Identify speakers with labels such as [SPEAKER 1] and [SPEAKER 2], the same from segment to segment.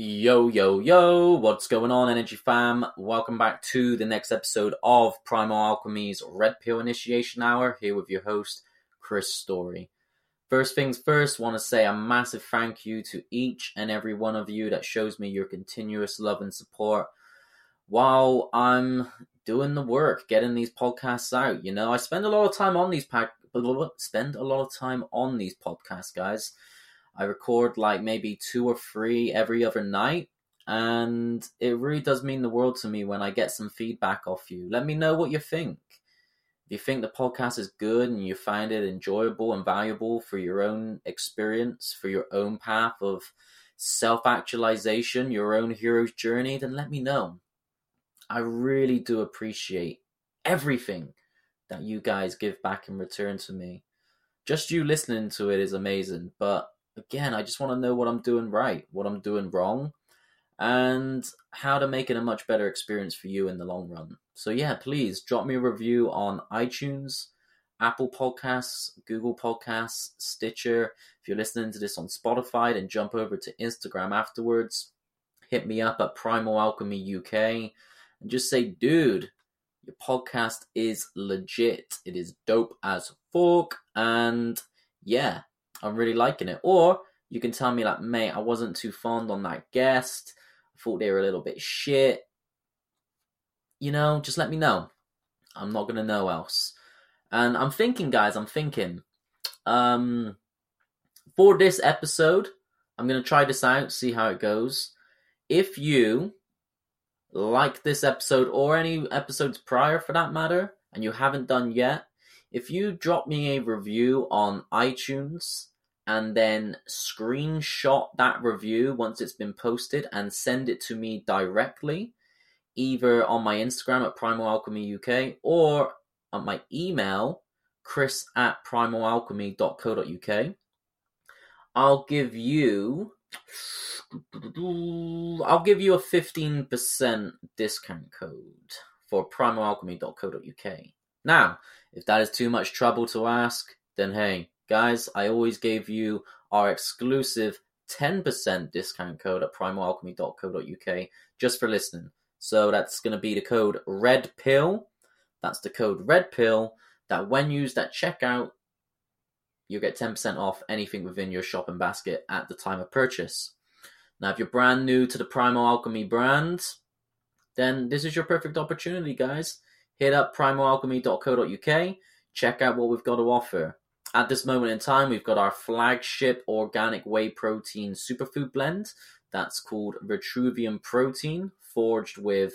[SPEAKER 1] Yo, yo, yo, what's going on, Energy Fam? Welcome back to the next episode of Primal Alchemy's Red Pill Initiation Hour, here with your host, Chris Story. First things first, want to say a massive thank you to each and every one of you that shows me your continuous love and support while I'm doing the work, getting these podcasts out. You know, I spend a lot of time on these pack, spend a lot of time on these podcasts, guys. I record like maybe two or three every other night, and it really does mean the world to me when I get some feedback off you. Let me know what you think. If you think the podcast is good and you find it enjoyable and valuable for your own experience, for your own path of self actualization, your own hero's journey, then let me know. I really do appreciate everything that you guys give back in return to me. Just you listening to it is amazing, but again, I just want to know what I'm doing right, what I'm doing wrong, and how to make it a much better experience for you in the long run. So, yeah, please drop me a review on iTunes, Apple Podcasts, Google Podcasts, Stitcher. If you're listening to this on Spotify, then jump over to Instagram afterwards. Hit me up at Primal Alchemy UK and just say, dude, your podcast is legit. It is dope as fuck. And yeah, I'm really liking it. Or you can tell me like, mate, I wasn't too fond on that guest. I thought they were a little bit shit. You know, just let me know. I'm not gonna know else. And I'm thinking, guys, I'm thinking, um, for this episode, I'm gonna try this out, see how it goes. If you like this episode or any episodes prior for that matter, and you haven't done yet, if you drop me a review on iTunes and then screenshot that review once it's been posted and send it to me directly, either on my Instagram at Primal Alchemy UK or on my email, chris at primalalchemy.co.uk. I'll give you I'll give you a 15% discount code for primalalchemy.co.uk. Now, if that is too much trouble to ask, then hey, guys, I always gave you our exclusive 10% discount code at primalalchemy.co.uk just for listening. So that's going to be the code Red Pill. That's the code Red Pill that when used at checkout, you get 10% off anything within your shopping basket at the time of purchase. Now, if you're brand new to the Primal Alchemy brand, then this is your perfect opportunity, guys. Hit up primalalchemy.co.uk, check out what we've got to offer. At this moment in time, we've got our flagship organic whey protein superfood blend that's called Vitruvian Protein, forged with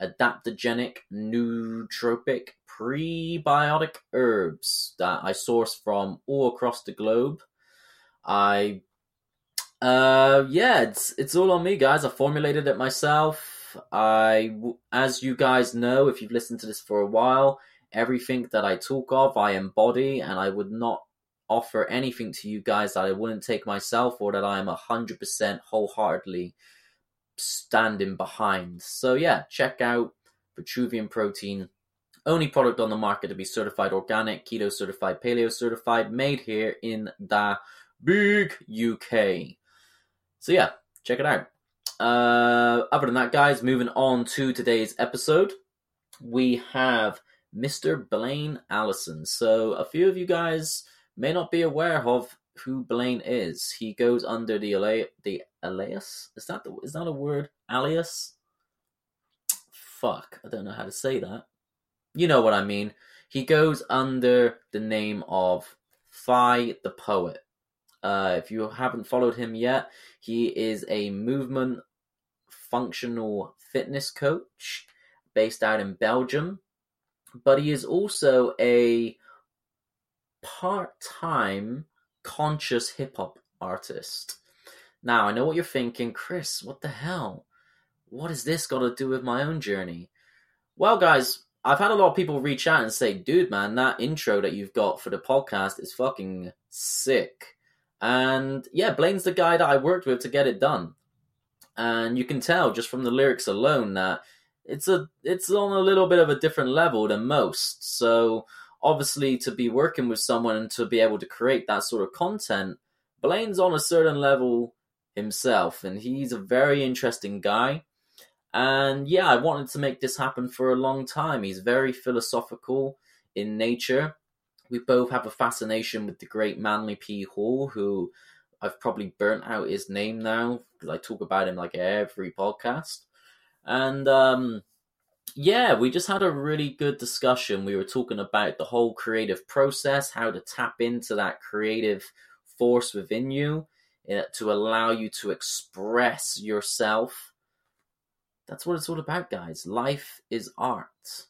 [SPEAKER 1] adaptogenic, nootropic, prebiotic herbs that I source from all across the globe. I, uh, yeah, it's it's all on me, guys. I formulated it myself. I, as you guys know, if you've listened to this for a while, everything that I talk of, I embody, and I would not offer anything to you guys that I wouldn't take myself or that I am 100% wholeheartedly standing behind. So, yeah, check out Vitruvian Protein. Only product on the market to be certified organic, keto certified, paleo certified, made here in the big UK. So, yeah, check it out. Uh, other than that, guys, moving on to today's episode, we have Mr. Blaine Allison. So, a few of you guys may not be aware of who Blaine is. He goes under the ali- the alias. Is that the, is that a word? Alias? Fuck, I don't know how to say that. You know what I mean. He goes under the name of Phi the Poet. Uh, if you haven't followed him yet, he is a movement functional fitness coach based out in Belgium but he is also a part-time conscious hip hop artist. Now, I know what you're thinking, Chris, what the hell? What has this got to do with my own journey? Well, guys, I've had a lot of people reach out and say, dude, man, that intro that you've got for the podcast is fucking sick. And yeah, Blaine's the guy that I worked with to get it done. And you can tell just from the lyrics alone that it's a it's on a little bit of a different level than most. So obviously, to be working with someone and to be able to create that sort of content, Blaine's on a certain level himself, and he's a very interesting guy. And yeah, I wanted to make this happen for a long time. He's very philosophical in nature. We both have a fascination with the great Manly P. Hall, who I've probably burnt out his name now because I talk about him like every podcast. And um, yeah, we just had a really good discussion. We were talking about the whole creative process, how to tap into that creative force within you uh, to allow you to express yourself. That's what it's all about, guys. Life is art.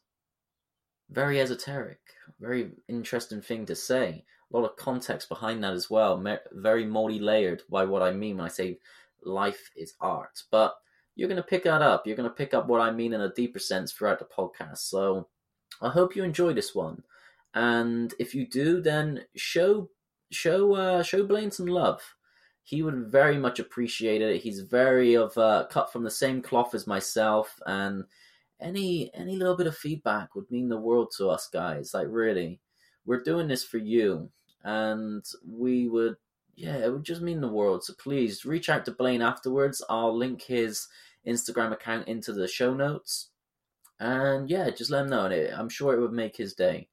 [SPEAKER 1] Very esoteric, very interesting thing to say. A lot of context behind that as well. Very multi layered by what I mean when I say life is art. But you're going to pick that up. You're going to pick up what I mean in a deeper sense throughout the podcast. So I hope you enjoy this one. And if you do, then show show uh, show Blaine some love. He would very much appreciate it. He's very of uh, cut from the same cloth as myself, and any any little bit of feedback would mean the world to us guys. Like really, we're doing this for you, and we would yeah, it would just mean the world. So please reach out to Blaine afterwards. I'll link his Instagram account into the show notes. And yeah, just let him know. And I'm sure it would make his day.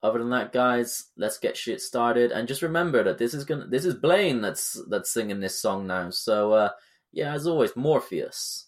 [SPEAKER 1] Other than that, guys, let's get shit started. And just remember that this is gonna this is Blaine that's that's singing this song now. So uh yeah, as always, Morpheus.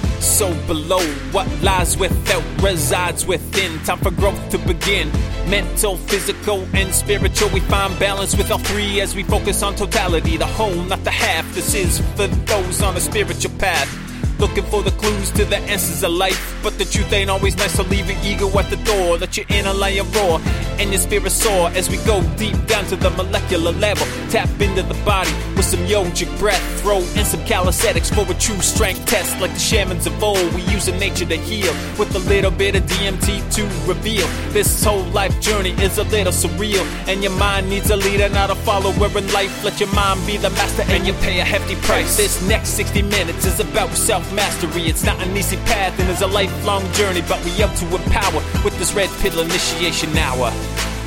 [SPEAKER 2] so below. What lies without resides within. Time for growth to begin. Mental, physical, and spiritual. We find balance with all three as we focus on totality. The whole, not the half. This is for those on a spiritual path. Looking for the clues to the answers of life. But the truth ain't always nice, so leave your ego at the door. Let your inner lion roar and your spirit soar as we go deep down to the molecular level. Tap into the body with some yogic breath. Throw in some calisthenics for a true strength test. Like the shamans of old, we use nature to heal with a little bit of DMT to reveal. This whole life journey is a little surreal, and your mind needs a leader, not a follower in life. Let your mind be the master, and you pay a hefty price. This next 60 minutes is about self mastery. It's not an easy path and it's a lifelong journey, but we up to empower with this red pill initiation hour.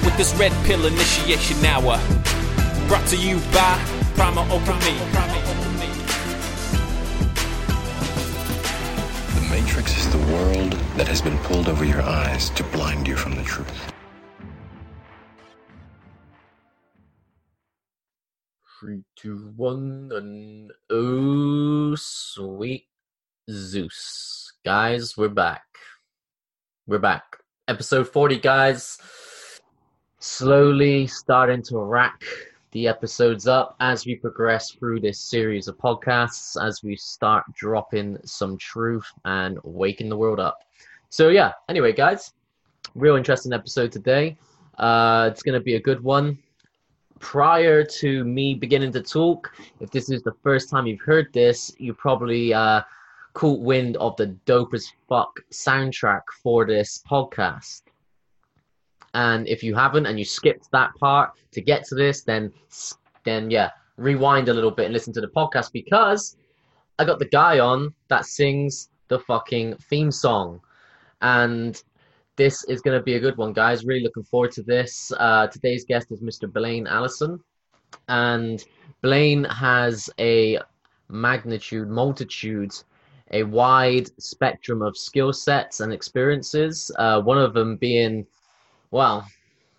[SPEAKER 2] With this red pill initiation hour. Brought to you by Primal Alchemy.
[SPEAKER 3] The Matrix is the world that has been pulled over your eyes to blind you from the truth.
[SPEAKER 1] Three, two, one, and oh, sweet Zeus. Guys, we're back. We're back. Episode 40, guys. Slowly starting to rack the episodes up as we progress through this series of podcasts, as we start dropping some truth and waking the world up. So, yeah, anyway, guys, real interesting episode today. Uh, it's going to be a good one. Prior to me beginning to talk, if this is the first time you've heard this, you probably uh, caught wind of the dope as fuck soundtrack for this podcast. And if you haven't and you skipped that part to get to this, then then yeah, rewind a little bit and listen to the podcast because I got the guy on that sings the fucking theme song. And this is going to be a good one, guys. Really looking forward to this. Uh, today's guest is Mr. Blaine Allison. And Blaine has a magnitude, multitude a wide spectrum of skill sets and experiences. Uh, one of them being, well,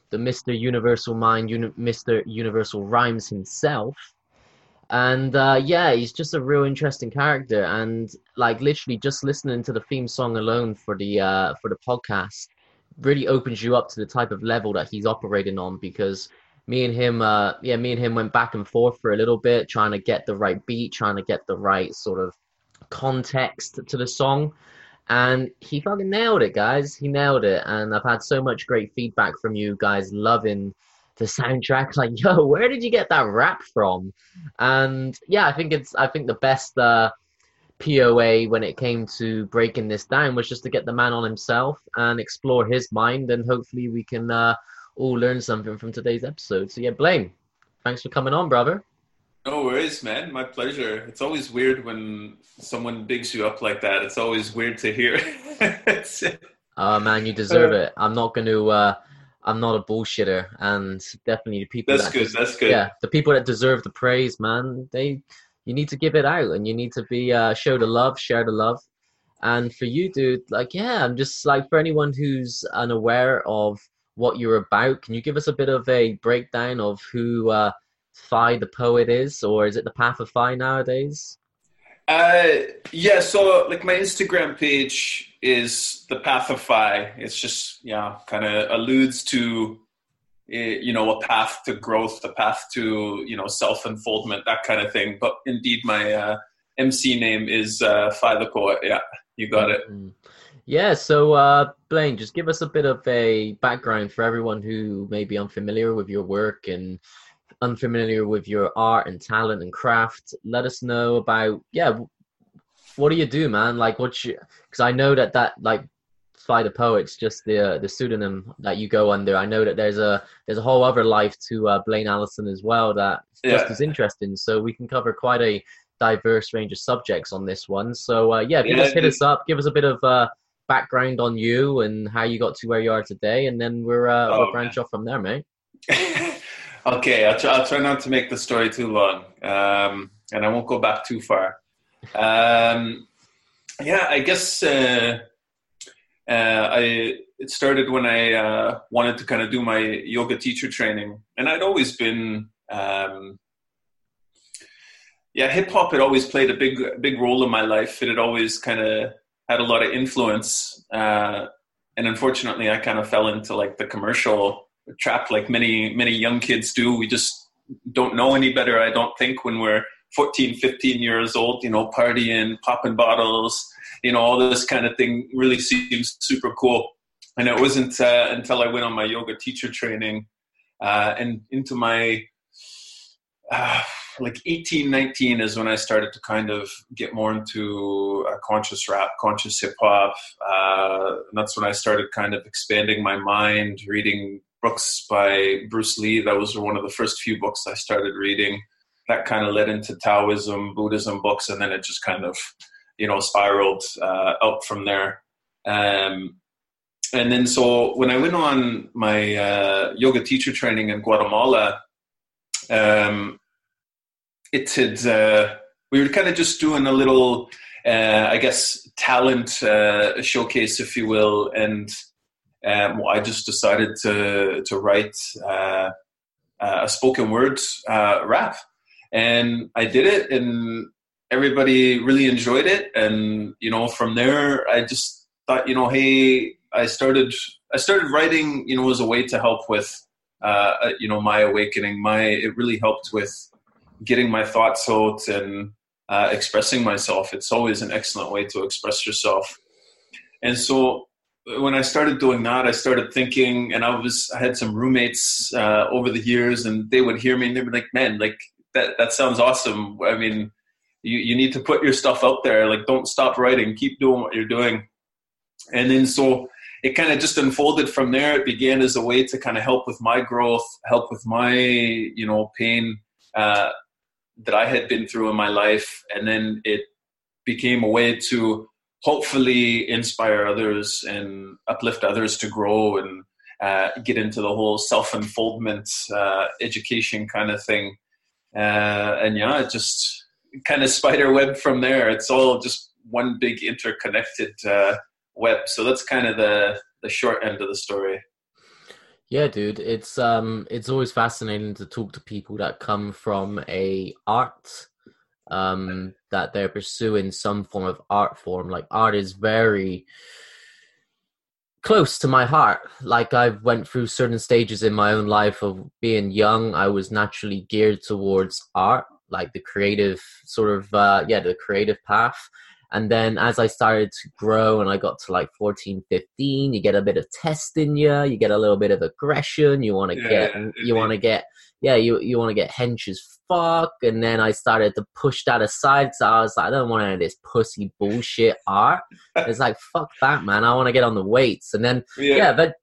[SPEAKER 1] the Mr. Universal Mind, Uni- Mr. Universal Rhymes himself. And uh, yeah, he's just a real interesting character. And like literally, just listening to the theme song alone for the uh, for the podcast really opens you up to the type of level that he's operating on. Because me and him, uh, yeah, me and him went back and forth for a little bit, trying to get the right beat, trying to get the right sort of context to the song. And he fucking nailed it, guys. He nailed it. And I've had so much great feedback from you guys loving the soundtrack. Like, yo, where did you get that rap from? And yeah, I think it's I think the best uh POA when it came to breaking this down was just to get the man on himself and explore his mind, and hopefully we can uh, all learn something from today's episode. So yeah, Blaine, thanks for coming on, brother.
[SPEAKER 4] No worries, man. My pleasure. It's always weird when someone bigs you up like that. It's always weird to hear.
[SPEAKER 1] oh man, you deserve it. I'm not going to. Uh, I'm not a bullshitter, and definitely the people.
[SPEAKER 4] That's
[SPEAKER 1] that
[SPEAKER 4] good. that's good.
[SPEAKER 1] Yeah, the people that deserve the praise, man. They, you need to give it out, and you need to be uh, show the love, share the love. And for you, dude, like, yeah, I'm just like for anyone who's unaware of what you're about, can you give us a bit of a breakdown of who uh, Phi the poet is, or is it the Path of Phi nowadays?
[SPEAKER 4] Uh, yeah. So, like, my Instagram page is the Path of Phi. It's just, yeah, kind of alludes to, eh, you know, a path to growth, a path to, you know, self unfoldment, that kind of thing. But indeed, my uh, MC name is uh, Phi the poet. Yeah, you got it. Mm-hmm.
[SPEAKER 1] Yeah, so uh, Blaine, just give us a bit of a background for everyone who may be unfamiliar with your work and unfamiliar with your art and talent and craft, let us know about yeah, what do you do, man? Like what you because I know that that like Phi the Poet's just the the pseudonym that you go under. I know that there's a there's a whole other life to uh, Blaine Allison as well that yeah. just as interesting. So we can cover quite a diverse range of subjects on this one. So uh, yeah, yeah, hit us up, give us a bit of uh, background on you and how you got to where you are today, and then we're uh, oh, we'll branch man. off from there, mate.
[SPEAKER 4] Okay, I'll try, I'll try not to make the story too long, um, and I won't go back too far. Um, yeah, I guess uh, uh, I it started when I uh, wanted to kind of do my yoga teacher training, and I'd always been. Um, yeah, hip hop had always played a big, big role in my life. It had always kind of had a lot of influence, uh, and unfortunately, I kind of fell into like the commercial trapped like many many young kids do. We just don't know any better. I don't think when we're 14, 15 years old, you know, partying, popping bottles, you know, all this kind of thing really seems super cool. And it wasn't uh, until I went on my yoga teacher training uh, and into my uh, like 18, 19 is when I started to kind of get more into uh, conscious rap, conscious hip hop. Uh, that's when I started kind of expanding my mind, reading books by Bruce Lee. That was one of the first few books I started reading. That kind of led into Taoism, Buddhism books, and then it just kind of, you know, spiraled uh, out from there. Um, and then so when I went on my uh, yoga teacher training in Guatemala, um, it had uh, we were kind of just doing a little, uh, I guess, talent uh, showcase, if you will, and um, I just decided to to write uh, uh, a spoken word uh, rap, and I did it, and everybody really enjoyed it. And you know, from there, I just thought, you know, hey, I started I started writing, you know, as a way to help with, uh, uh, you know, my awakening. My it really helped with getting my thoughts out and uh, expressing myself. It's always an excellent way to express yourself. And so when I started doing that, I started thinking, and I was I had some roommates uh, over the years, and they would hear me and they'd be like, "Man, like that that sounds awesome. I mean, you you need to put your stuff out there. Like, don't stop writing. Keep doing what you're doing." And then so it kind of just unfolded from there. It began as a way to kind of help with my growth, help with my you know pain uh, that I had been through in my life, and then it became a way to hopefully inspire others and uplift others to grow and uh, get into the whole self unfoldment uh, education kind of thing. Uh, and yeah, it just kind of spider web from there. It's all just one big interconnected uh, web. So that's kind of the the short end of the story.
[SPEAKER 1] Yeah, dude, it's um, it's always fascinating to talk to people that come from a art um, that they're pursuing some form of art form. Like art is very close to my heart. Like I've went through certain stages in my own life of being young. I was naturally geared towards art, like the creative sort of uh, yeah, the creative path. And then as I started to grow and I got to like 14, 15, you get a bit of test in you, you get a little bit of aggression, you want to
[SPEAKER 4] Yeah,
[SPEAKER 1] get,
[SPEAKER 4] yeah,
[SPEAKER 1] you want to get, yeah, you, you want to get hench as fuck. And then I started to push that aside. So I was like, I don't want any of this pussy bullshit art. It's like, fuck that, man. I want to get on the weights. And then
[SPEAKER 4] yeah,
[SPEAKER 1] yeah, but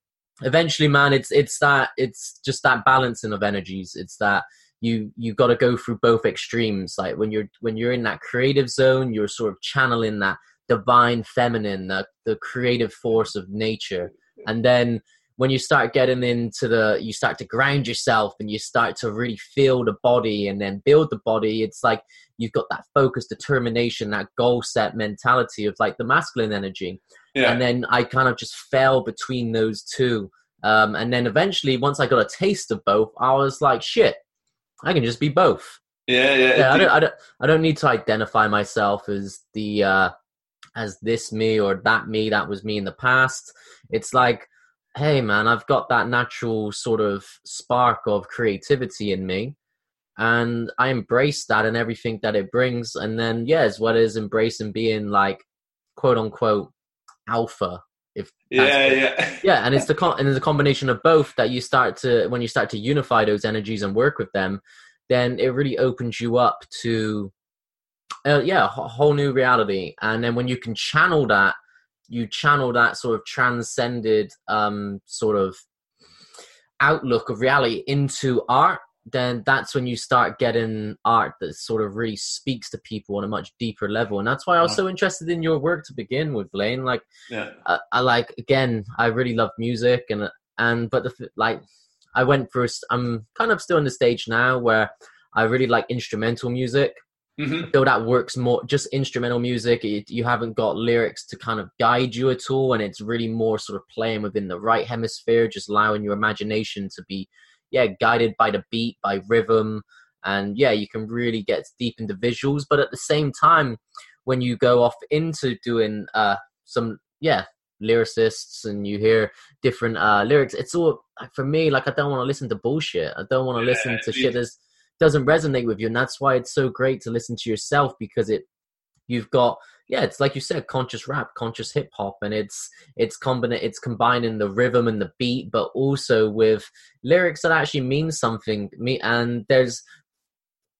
[SPEAKER 1] eventually man it's it's that it's just that balancing of energies it's that you you got to go through both extremes like when you're when you're in that creative zone you're sort of channeling that divine feminine the, the creative force of nature and then when you start getting into the you start to ground yourself and you start to really feel the body and then build the body it's like you've got that focus determination that goal set mentality of like the masculine energy
[SPEAKER 4] yeah.
[SPEAKER 1] and then I kind of just fell between those two. Um, and then eventually, once I got a taste of both, I was like, "Shit, I can just be both."
[SPEAKER 4] yeah, yeah.
[SPEAKER 1] Yeah, I
[SPEAKER 4] Do-
[SPEAKER 1] don't, I don't, I don't need to identify myself as the uh, as this me or that me that was me in the past. It's like, hey, man, I've got that natural sort of spark of creativity in me. And I embrace that and everything that it brings. And then, yeah, as well as embracing being like, quote unquote, alpha. If
[SPEAKER 4] yeah,
[SPEAKER 1] the-
[SPEAKER 4] yeah,
[SPEAKER 1] yeah and it's the con- and it's a combination of both that you start to when you start to unify those energies and work with them then it really opens you up to uh, yeah a whole new reality and then when you can channel that you channel that sort of transcended um sort of outlook of reality into art then that's when you start getting art that sort of really speaks to people on a much deeper level and that's why i was so interested in your work to begin with Blaine. like
[SPEAKER 4] yeah.
[SPEAKER 1] I, I like again i really love music and and but the like i went through I'm kind of still in the stage now where i really like instrumental music
[SPEAKER 4] hmm
[SPEAKER 1] I feel that works more just instrumental music it, you haven't got lyrics to kind of guide you at all and it's really more sort of playing within the right hemisphere just allowing your imagination to be yeah guided by the beat by rhythm and yeah you can really get deep into visuals but at the same time when you go off into doing uh some yeah lyricists and you hear different uh lyrics it's all for me like i don't want to listen to bullshit. I don't want to
[SPEAKER 4] Yeah,
[SPEAKER 1] listen to
[SPEAKER 4] it-
[SPEAKER 1] shit that's doesn't resonate with you and that's why it's so great to listen to yourself because it you've got yeah it's like you said conscious rap conscious hip hop and it's it's combina- it's combining the rhythm and the beat but also with lyrics that actually mean something me and there's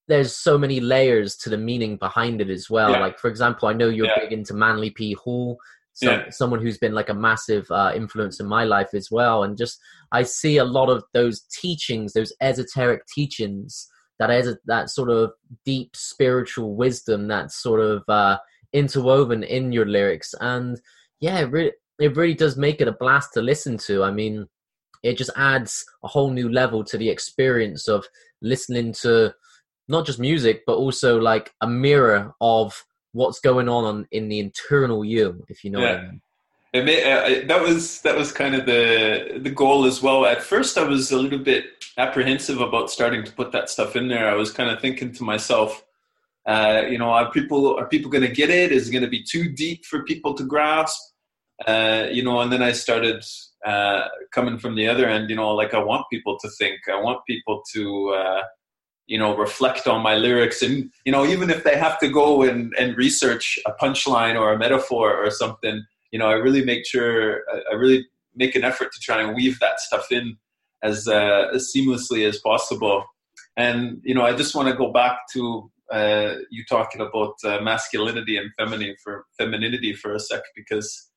[SPEAKER 1] there's so many layers to the meaning behind it as well
[SPEAKER 4] Yeah.
[SPEAKER 1] like for example i know you're
[SPEAKER 4] Yeah.
[SPEAKER 1] big into manly p hall some,
[SPEAKER 4] Yeah.
[SPEAKER 1] someone who's been like a massive uh, influence in my life as well and just i see a lot of those teachings those esoteric teachings that is that sort of deep spiritual wisdom that's sort of uh, interwoven in your lyrics. And yeah it really, it really does make it a blast to listen to. I mean it just adds a whole new level to the experience of listening to not just music but also like a mirror of what's going on in the internal you if you know what i mean
[SPEAKER 4] may, uh, that was that was kind of the the goal as well. At first, I was a little bit apprehensive about starting to put that stuff in there. I was kind of thinking to myself, uh, you know, are people are people going to get it? Is it going to be too deep for people to grasp? Uh, you know, and then I started uh, coming from the other end. You know, like I want people to think. I want people to. Uh, you know, reflect on my lyrics, and you know, even if they have to go and, and research a punchline or a metaphor or something, you know, I really make sure I, I really make an effort to try and weave that stuff in as uh, as seamlessly as possible. And you know, I just want to go back to uh, you talking about uh, masculinity and femininity for femininity for a sec, because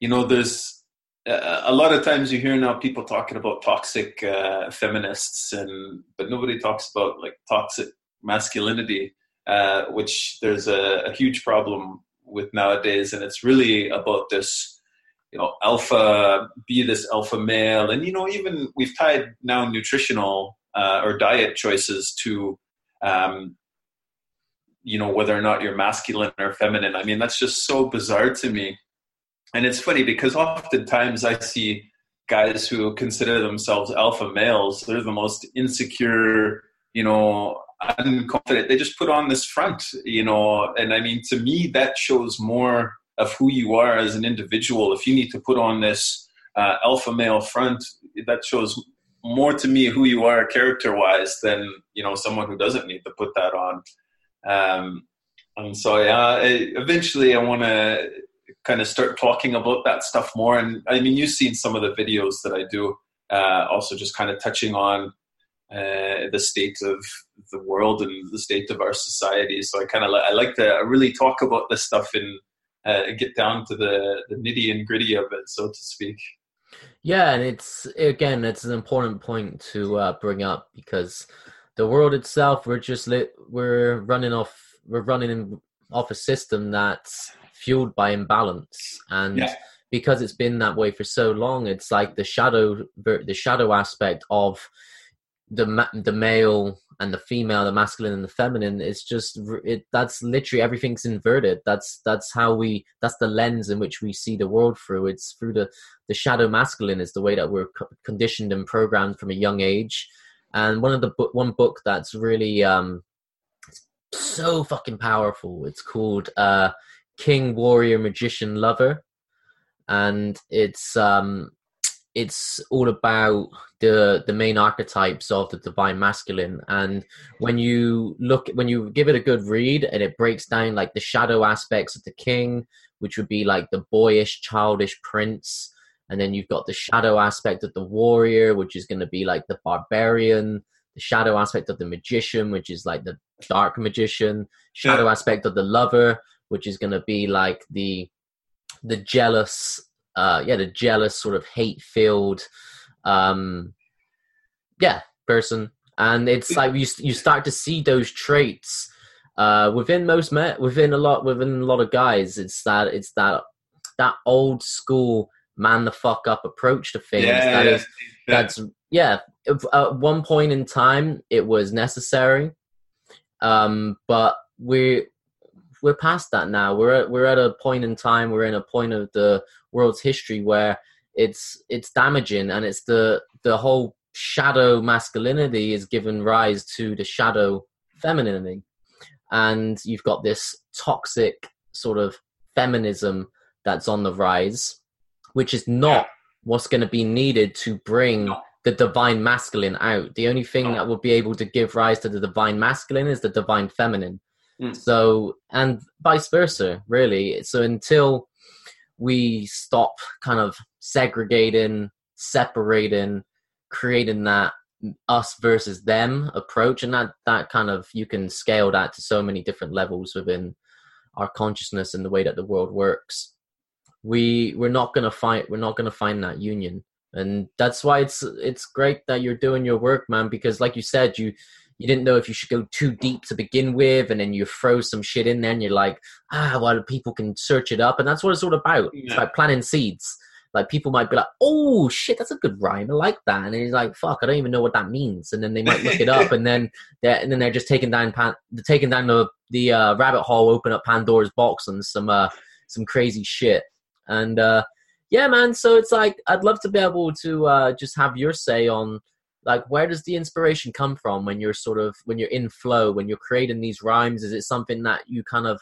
[SPEAKER 4] you know, there's uh, a lot of times you hear now people talking about toxic uh, feminists, and but nobody talks about like toxic masculinity, uh, which there's a, a huge problem with nowadays, and it's really about this, you know, alpha be this alpha male, and you know, even we've tied now nutritional uh, or diet choices to. Um, you know whether or not you're masculine or feminine. I mean, that's just so bizarre to me. And it's funny because oftentimes I see guys who consider themselves alpha males. They're the most insecure, you know, unconfident. They just put on this front, you know. And I mean, to me, that shows more of who you are as an individual. If you need to put on this uh, alpha male front, that shows more to me who you are character wise than you know someone who doesn't need to put that on. Um, And so yeah, I, eventually I want to kind of start talking about that stuff more. And I mean, you've seen some of the videos that I do, uh, also just kind of touching on uh, the state of the world and the state of our society. So I kind of I like to really talk about this stuff and uh, get down to the, the nitty and gritty of it, so to speak.
[SPEAKER 1] Yeah, and it's again, it's an important point to uh, bring up because the world itself, we're just lit, we're running off, we're running off a system that's fueled by imbalance, and yeah. because it's been that way for so long, it's like the shadow, the shadow aspect of the the male and the female, the masculine and the feminine. It's just it. That's literally everything's inverted. That's that's how we. That's the lens in which we see the world through. It's through the the shadow masculine is the way that we're conditioned and programmed from a young age. And one of the one book that's really um, so fucking powerful. It's called uh, King Warrior Magician Lover, and it's um, it's all about the the main archetypes of the divine masculine and when you look when you give it a good read and it breaks down like the shadow aspects of the king which would be like the boyish childish prince and then you've got the shadow aspect of the warrior which is going to be like the barbarian the shadow aspect of the magician which is like the dark magician shadow yeah. aspect of the lover which is going to be like the the jealous uh, yeah, the jealous sort of hate filled, um, yeah, person. And it's like you you start to see those traits uh, within most men, within a lot within a lot of guys. It's that it's that that old school man the fuck up approach to things. Yeah, that is, yeah. that's yeah. At one point in time, it was necessary, um, but we we're past that now. We're at, we're at a point in time. We're in a point of the world's history where it's it's damaging, and it's the the whole shadow masculinity is given rise to the shadow femininity, and you've got this toxic sort of feminism that's on the rise, which is not what's going to be needed to bring the divine masculine out. The only thing that will be able to give rise to the divine masculine is the divine feminine. Mm. So, and vice versa, really. So until we stop kind of segregating, separating, creating that us versus them approach, and that that kind of you can scale that to so many different levels within our consciousness and the way that the world works. We we're not gonna find we're not gonna find that union, and that's why it's it's great that you're doing your work, man. Because like you said, you you didn't know if you should go too deep to begin with, and then you throw some shit in there, and you're like, ah, well, people can search it up, and that's what it's all about. Yeah. It's like planting seeds. Like people might be like, oh shit, that's a good rhyme. I like that, and he's like, fuck, I don't even know what that means, and then they might look it up, and then they're and then they're just taking down pan, they're taking down the the uh, rabbit hole, open up Pandora's box, and some uh, some crazy shit, and uh, yeah, man. So it's like I'd love to be able to uh, just have your say on like where does the inspiration come from when you're sort of when you're in flow when you're creating these rhymes? Is it something that you kind of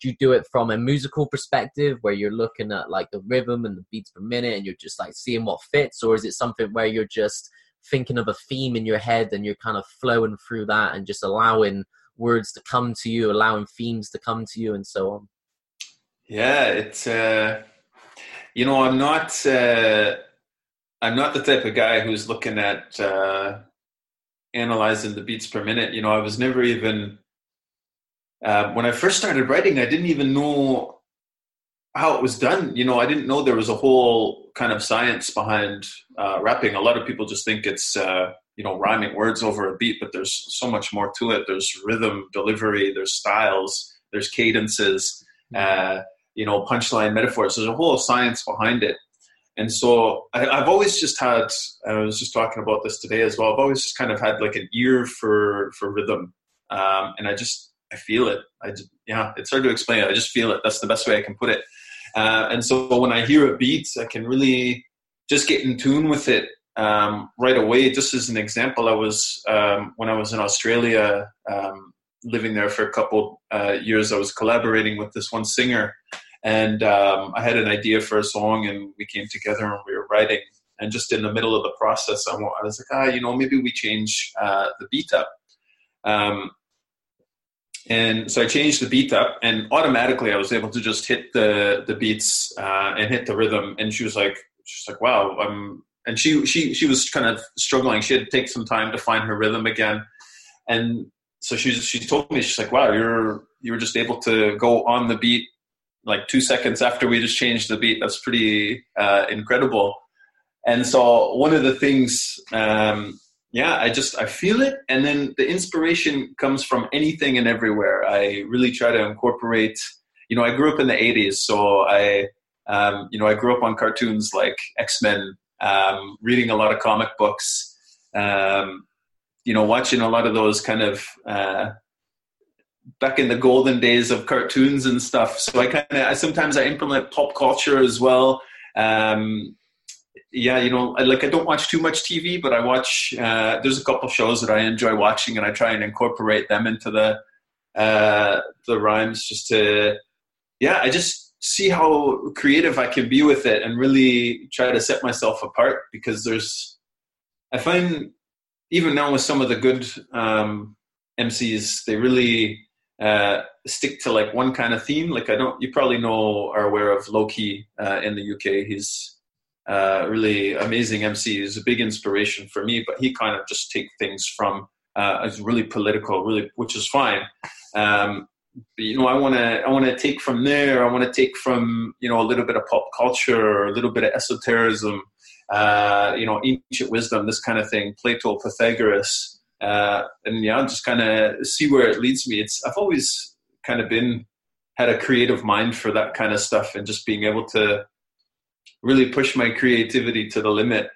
[SPEAKER 1] do you do it from a musical perspective where you're looking at like the rhythm and the beats per minute and you're just like seeing what fits? Or is it something where you're just thinking of a theme in your head and you're kind of flowing through that and just allowing words to come to you allowing themes to come to you and so on?
[SPEAKER 4] Yeah it's uh you know i'm not uh I'm not the type of guy who's looking at uh, analyzing the beats per minute. You know, I was never even uh, when I first started writing. I didn't even know how it was done. You know, I didn't know there was a whole kind of science behind uh, rapping. A lot of people just think it's uh, you know rhyming words over a beat, but there's so much more to it. There's rhythm, delivery, there's styles, there's cadences. Mm-hmm. Uh, you know, punchline metaphors. There's a whole science behind it and so I, have always just had, I was just talking about this today as well. I've always just kind of had like an ear for for rhythm, um, and I just I feel it. I just, yeah, it's hard to explain it. I just feel it. That's the best way I can put it. Uh, and so when I hear a beat, I can really just get in tune with it um, right away. Just as an example, I was um, when I was in Australia, um, living there for a couple uh, years. I was collaborating with this one singer and um, I had an idea for a song, and we came together and we were writing. And just in the middle of the process, I, was like, ah, you know, maybe we change uh, the beat up. Um, and so I changed the beat up, and automatically I was able to just hit the the beats uh, and hit the rhythm. And she was like, she's like, wow, I'm. And she she she was kind of struggling. She had to take some time to find her rhythm again, and so she she told me she's like, wow, you're you were just able to go on the beat like two seconds after we just changed the beat. That's pretty uh, incredible. And so one of the things um, yeah i just i feel it and then the inspiration comes from anything and everywhere i really try to incorporate you know i grew up in the 80s so i um, you know i grew up on cartoons like x-men um, reading a lot of comic books um, you know watching a lot of those kind of uh, back in the golden days of cartoons and stuff so i kind of sometimes i implement pop culture as well um, yeah, you know, like I don't watch too much TV, but I watch. Uh, there's a couple shows that I enjoy watching, and I try and incorporate them into the uh, the rhymes, just to yeah, I just see how creative I can be with it, and really try to set myself apart because there's. I find even now with some of the good um, MCs, they really uh, stick to like one kind of theme. Like I don't, you probably know are aware of Lowkey uh, in the UK. He's uh, really amazing MC. He's a big inspiration for me, but he kind of just take things from uh, it's really political, really, which is fine. Um, but, you know, I want to I want to take from there. I want to take from you know a little bit of pop culture, a little bit of esotericism, uh, you know, ancient wisdom, this kind of thing. Plato, Pythagoras, uh, and yeah, just kind of see where it leads me. It's I've always kind of been had a creative mind for that kind of stuff, and just being able to really push my creativity to the limit.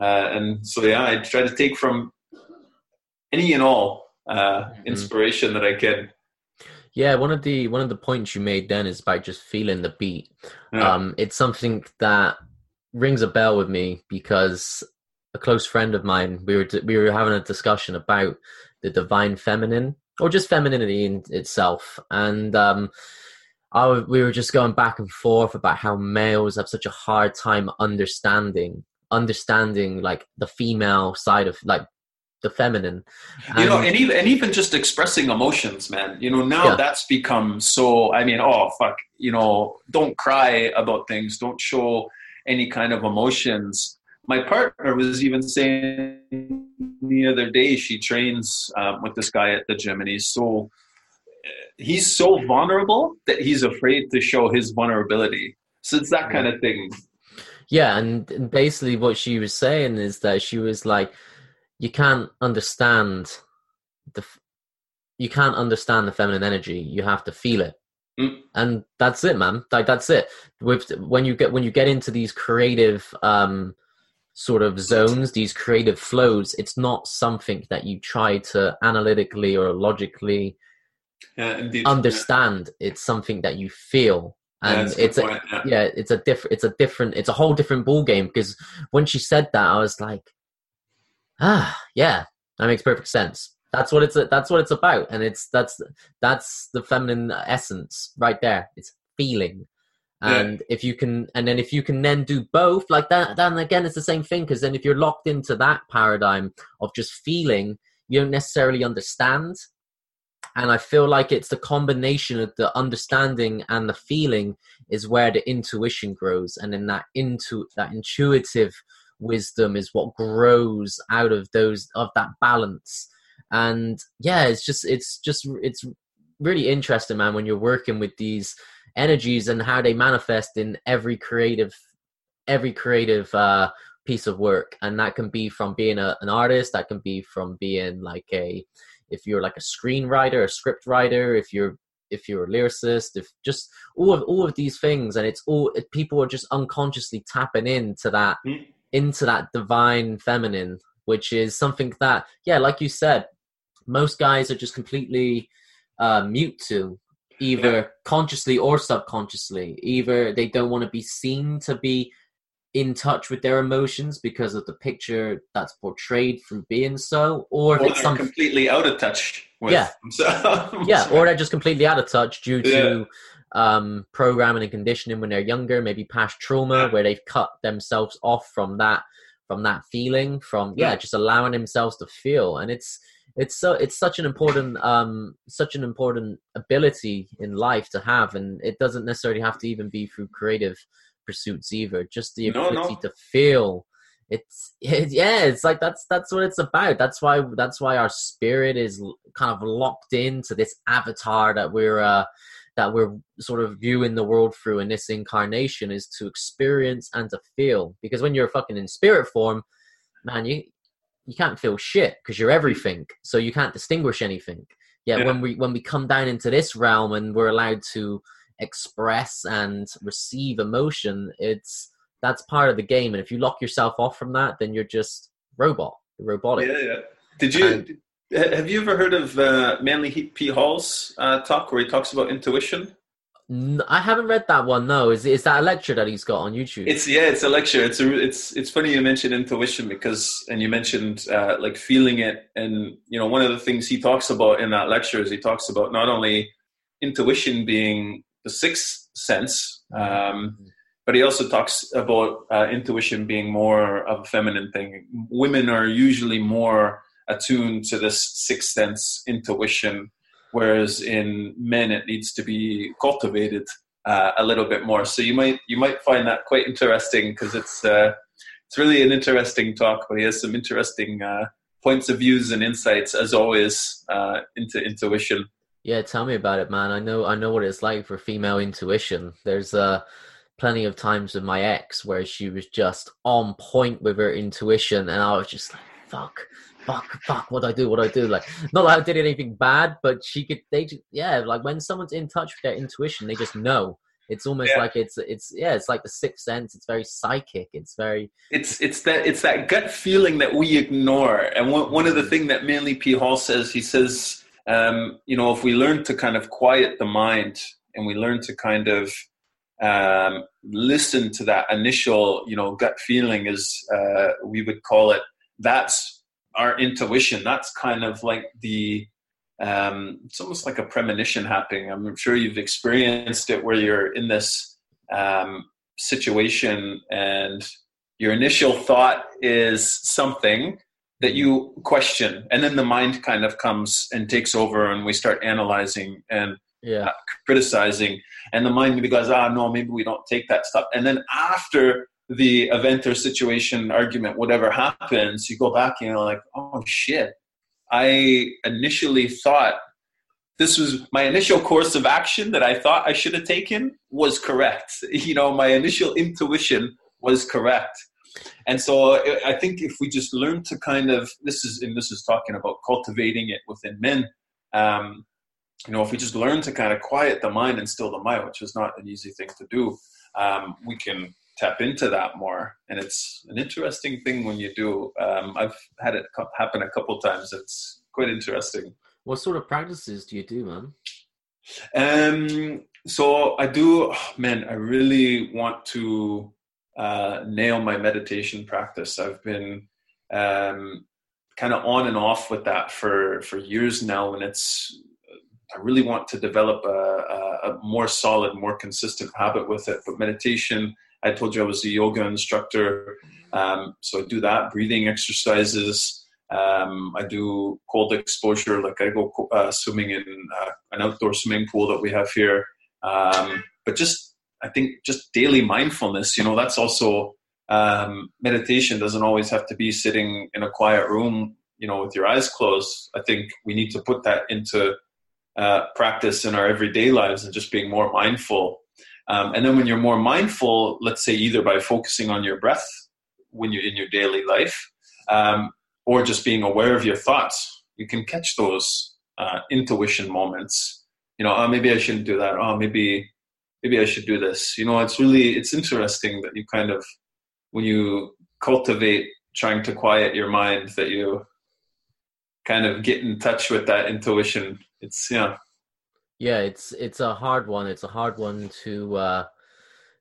[SPEAKER 4] Uh, and so, yeah, I try to take from any and all uh, mm-hmm. inspiration that I can.
[SPEAKER 1] Yeah, one of the one of the points you made then is about just feeling the beat. Yeah. Um, it's something that rings a bell with me because a close friend of mine we were we were having a discussion about the divine feminine or just femininity in itself, and um, I, we were just going back and forth about how males have such a hard time understanding understanding like the female side of like the feminine.
[SPEAKER 4] And, you know and even and even just expressing emotions man. You know now yeah. that's become so i mean oh fuck you know don't cry about things. Don't show any kind of emotions my partner was even saying the other day she trains um, with this guy at the gym and he's so he's so vulnerable that he's afraid to show his vulnerability. So it's that kind of thing.
[SPEAKER 1] Yeah, and basically what she was saying is that she was like, you can't understand the, you can't understand the feminine energy. You have to feel it, mm. and that's it, man. Like that's it. With when you get when you get into these creative um, sort of zones, these creative flows, it's not something that you try to analytically or logically
[SPEAKER 4] yeah, indeed.
[SPEAKER 1] understand yeah. it's something that you feel and yeah, it's a, yeah. yeah. it's a different it's a different it's a whole different ball game because when she said that i was like ah yeah that makes perfect sense that's what it's that's what it's about and it's that's that's the feminine essence right there it's feeling and yeah. if you can and then if you can then do both like that then again it's the same thing because then if you're locked into that paradigm of just feeling you don't necessarily understand. And i feel like it's the combination of the understanding and the feeling is where the intuition grows. And then that into that intuitive wisdom is what grows out of those of that balance. And yeah it's just it's just it's really interesting man when you're working with these energies and how they manifest in every creative every creative uh piece of work. And that can be from being a, an artist that can be from being like a if you're like a screenwriter, a script writer, if you're if you're a lyricist, if just all of all of these things, and it's all people are just unconsciously tapping into that mm. into that divine feminine, which is something that yeah, like you said, most guys are just completely uh, mute to either yeah. consciously or subconsciously. Either they don't want to be seen to be in touch with their emotions because of the picture that's portrayed through being so, or,
[SPEAKER 4] or it's some completely out of touch. With
[SPEAKER 1] yeah, yeah, or they're just completely out of touch due to yeah. um, programming and conditioning when they're younger, maybe past trauma yeah. where they've cut themselves off from that from that feeling, from yeah, just allowing themselves to feel, and it's it's so it's such an important um such an important ability in life to have and it doesn't necessarily have to even be through creative pursuits either. Just the ability
[SPEAKER 4] no.
[SPEAKER 1] to feel. It's it, yeah it's like that's that's what it's about. That's why that's why our spirit is kind of locked into this avatar that we're uh that we're sort of viewing the world through in this incarnation is to experience and to feel. Because when you're fucking in spirit form man you you can't feel shit because you're everything so you can't distinguish anything yeah,
[SPEAKER 4] Yeah.
[SPEAKER 1] when we when we come down into this realm and we're allowed to express and receive emotion it's that's part of the game and if you lock yourself off from that then you're just robot you're robotic
[SPEAKER 4] Yeah, yeah. Did you
[SPEAKER 1] And-
[SPEAKER 4] have you ever heard of uh, Manly P. Hall's uh, talk where he talks about intuition?
[SPEAKER 1] I haven't read that one no is is that a lecture that he's got on youtube
[SPEAKER 4] It's yeah, it's a lecture. It's a, it's it's funny you mentioned intuition because and you mentioned uh, like feeling it, and you know one of the things he talks about in that lecture is he talks about not only intuition being the sixth sense, um, but he also talks about uh, intuition being more of a feminine thing. Women are usually more attuned to this sixth sense intuition, whereas in men it needs to be cultivated uh, a little bit more. So you might you might find that quite interesting because it's uh, it's really an interesting talk. But he has some interesting uh, points of views and insights, as always, uh, into intuition.
[SPEAKER 1] Yeah, tell me about it, man. I know I know what it's like for female intuition. There's uh plenty of times with my ex where she was just on point with her intuition and I was just like, fuck, fuck, fuck, what I do? What I do? Like not that I did anything bad, but she could they ju- yeah, like when someone's in touch with their intuition, they just know. It's almost
[SPEAKER 4] Yeah.
[SPEAKER 1] like it's it's yeah, it's like the sixth sense. It's very psychic. It's very
[SPEAKER 4] It's it's that it's that gut feeling that we ignore. And one one of the thing that Manly P. Hall says, he says, um, you know, if we learn to kind of quiet the mind and we learn to kind of um, listen to that initial, you know, gut feeling, as uh, we would call it, that's our intuition. That's kind of like the um, it's almost like a premonition happening. I'm sure you've experienced it where you're in this um, situation and your initial thought is something that you question and then the mind kind of comes and takes over and we start analyzing and
[SPEAKER 1] yeah.
[SPEAKER 4] criticizing and the mind maybe goes ah no maybe we don't take that stuff and then after the event or situation argument whatever happens you go back and you're like oh shit. I initially thought this was my initial course of action that i thought i should have taken was correct. You know my initial intuition was correct. And so I- think if we just learn to kind of this is and this is talking about cultivating it within men um, you know if we just learn to kind of quiet the mind and still the mind which is not an easy thing to do um, we can tap into that more and it's an interesting thing when you do um, i've had it co- happen a couple times it's quite interesting
[SPEAKER 1] What sort of practices do you do, man?
[SPEAKER 4] um, so I do, oh, man, I really want to uh, nail my meditation practice. I've been um, kind of on and off with that for, for years now, and it's, I really want to develop a, a, a more solid, more consistent habit with it. But meditation, I told you I was a yoga instructor, um, so I do that, breathing exercises. Um, I do cold exposure, like I go uh, swimming in uh, an outdoor swimming pool that we have here. Um, but just, I think, just daily mindfulness. You know, that's also um, meditation. Doesn't always have to be sitting in a quiet room. You know, with your eyes closed. I think we need to put that into uh, practice in our everyday lives and just being more mindful. Um, and then when you're more mindful, let's say either by focusing on your breath when you're in your daily life, um, or just being aware of your thoughts, you can catch those uh, intuition moments. You know, oh, maybe I shouldn't do that. Oh, maybe maybe I should do this. You know, it's really it's interesting that you kind of when you cultivate trying to quiet your mind that you kind of get in touch with that intuition. It's yeah.
[SPEAKER 1] Yeah, it's it's a hard one. It's a hard one to uh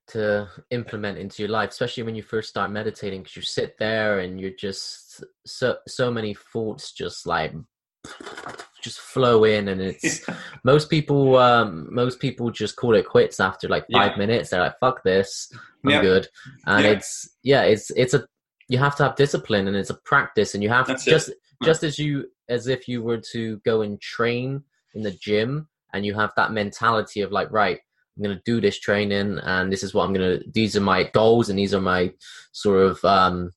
[SPEAKER 1] to implement into your life, especially when you first start meditating because you sit there and you're just so so many thoughts just like just flow in and it's most people um most people just call it quits after like five
[SPEAKER 4] Yeah.
[SPEAKER 1] minutes they're like fuck this i'm
[SPEAKER 4] Yeah.
[SPEAKER 1] good and
[SPEAKER 4] Yeah.
[SPEAKER 1] it's yeah it's it's a you have to have discipline and it's a practice and you have
[SPEAKER 4] That's it.
[SPEAKER 1] just just as you as if you were to go and train in the gym and you have that mentality of like right i'm going to do this training and this is what i'm going to these are my goals and these are my sort of um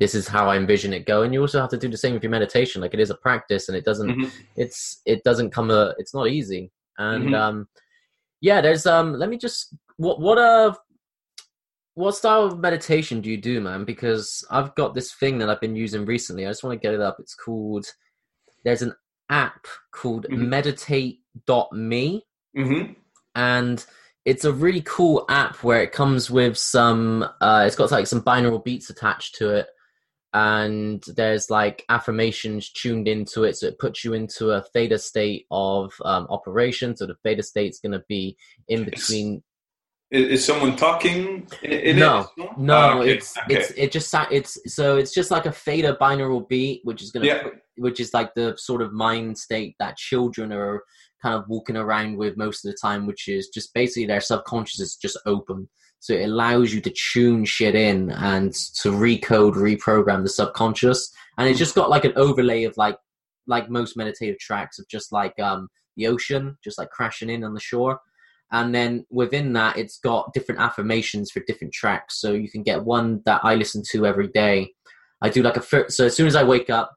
[SPEAKER 1] this is how i envision it going. You also have to do the same with your meditation. Like it is a practice and it doesn't
[SPEAKER 4] Mhm.
[SPEAKER 1] it's it doesn't come a it's not easy. And
[SPEAKER 4] Mhm.
[SPEAKER 1] um yeah there's um let me just what what uh what style of meditation do you do man? Because i've got this thing that i've been using recently. I just want to get it up. It's called there's an app called
[SPEAKER 4] Mhm.
[SPEAKER 1] meditate.me
[SPEAKER 4] hmm
[SPEAKER 1] and it's a really cool app where it comes with some uh it's got like some binaural beats attached to it. And there's like affirmations tuned into it. So it puts you into a theta state of um, operation. So the theta state's going to be in between
[SPEAKER 4] Is, is someone talking in, in
[SPEAKER 1] No,
[SPEAKER 4] it?
[SPEAKER 1] no
[SPEAKER 4] Oh, okay,
[SPEAKER 1] it's
[SPEAKER 4] okay.
[SPEAKER 1] it's it just it's so it's just like a theta binaural beat which is to
[SPEAKER 4] Yeah.
[SPEAKER 1] which is like the sort of mind state that children are kind of walking around with most of the time which is just basically their subconscious is just open so it allows you to tune shit in and to recode reprogram the subconscious and it's just got like an overlay of like like most meditative tracks of just like um the ocean just like crashing in on the shore and then within that it's got different affirmations for different tracks. So you can get one that i listen to every day. I do like a fir- so as soon as i wake up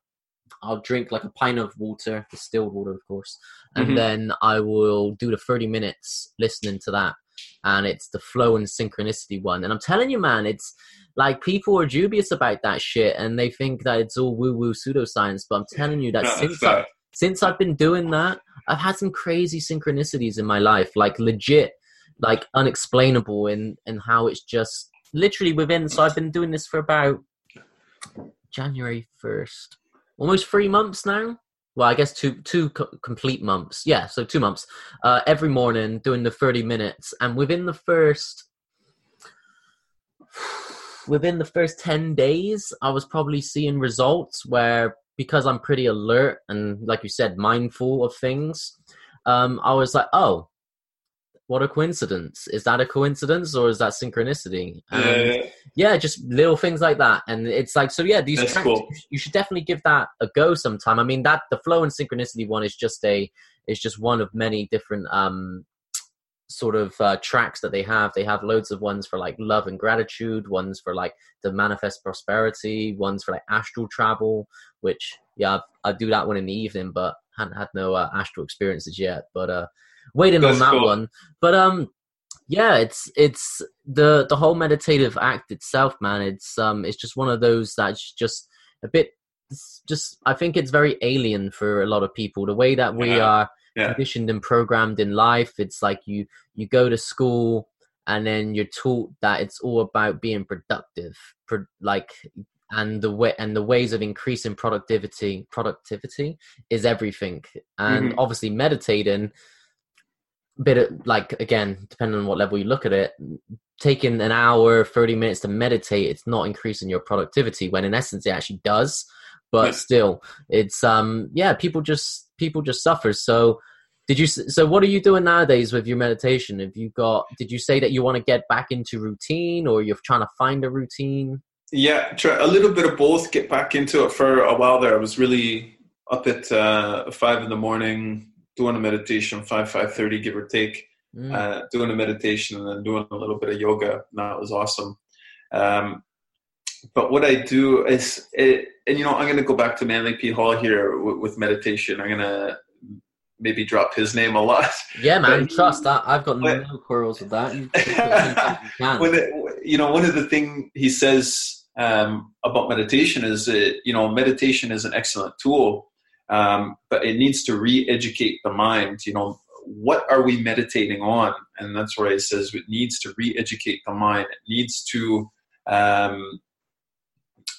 [SPEAKER 1] i'll drink like a pint of water distilled water of course. And
[SPEAKER 4] Mhm.
[SPEAKER 1] then i will do the 30 minutes listening to that. And it's the flow and synchronicity one. And i'm telling you man it's like people are dubious about that shit and they think that it's all woo woo pseudoscience but i'm telling you that
[SPEAKER 4] No,
[SPEAKER 1] since
[SPEAKER 4] it's
[SPEAKER 1] I,
[SPEAKER 4] not.
[SPEAKER 1] Since I've been doing that, I've had some crazy synchronicities in my life, like legit, like unexplainable in and how it's just literally within. So I've been doing this for about January first, almost three months now. Well, I guess two two co- complete months. Yeah, so two months. Uh, every morning doing the thirty minutes, and within the first within the first 10 days i was probably seeing results where because i'm pretty alert and like you said mindful of things um, i was like oh what a coincidence. Is that a coincidence or is that synchronicity? And
[SPEAKER 4] Uh,
[SPEAKER 1] yeah just little things like that. And it's like so yeah these tracks,
[SPEAKER 4] cool.
[SPEAKER 1] you should definitely give that a go sometime. I mean that the flow and synchronicity one is just a is just one of many different um sort of uh, tracks that they have they have loads of ones for like love and gratitude ones for like the manifest prosperity ones for like astral travel which yeah i do that one in the evening but hadn't had no uh, astral experiences yet but uh waiting on that
[SPEAKER 4] cool.
[SPEAKER 1] one but um yeah it's it's the the whole meditative act itself man it's um it's just one of those that's just a bit just i think it's very alien for a lot of people the way that we
[SPEAKER 4] Yeah.
[SPEAKER 1] are
[SPEAKER 4] Yeah.
[SPEAKER 1] conditioned and programmed in life it's like you you go to school and then you're taught that it's all about being productive pro- like and the way and the ways of increasing productivity productivity is everything and
[SPEAKER 4] Mhm.
[SPEAKER 1] obviously meditating bit of like again depending on what level you look at it taking an hour 30 minutes to meditate it's not increasing your productivity when in essence it actually does but still it's um yeah people just people just suffer so did you so what are you doing nowadays with your meditation have you got did you say that you want to get back into routine or you're trying to find a routine
[SPEAKER 4] Yeah, try a little bit of both. Get back into it for a while there. I was really up at uh, five in the morning doing a meditation, five five thirty, give or take.
[SPEAKER 1] Mm.
[SPEAKER 4] Uh, doing a meditation and then doing a little bit of yoga. And that was awesome. Um, but what I do is, it, and you know, I'm going to go back to Manly P. Hall here with, with meditation. I'm going to maybe drop his name a lot.
[SPEAKER 1] yeah man
[SPEAKER 4] but-
[SPEAKER 1] trust that. I've got
[SPEAKER 4] but-
[SPEAKER 1] no quarrels with that. You,
[SPEAKER 4] it, you know one of the thing he says um, about meditation is that you know meditation is an excellent tool um, but it needs to re-educate the mind. You know what are we meditating on? And that's where he says it needs to re-educate the mind. It needs to um,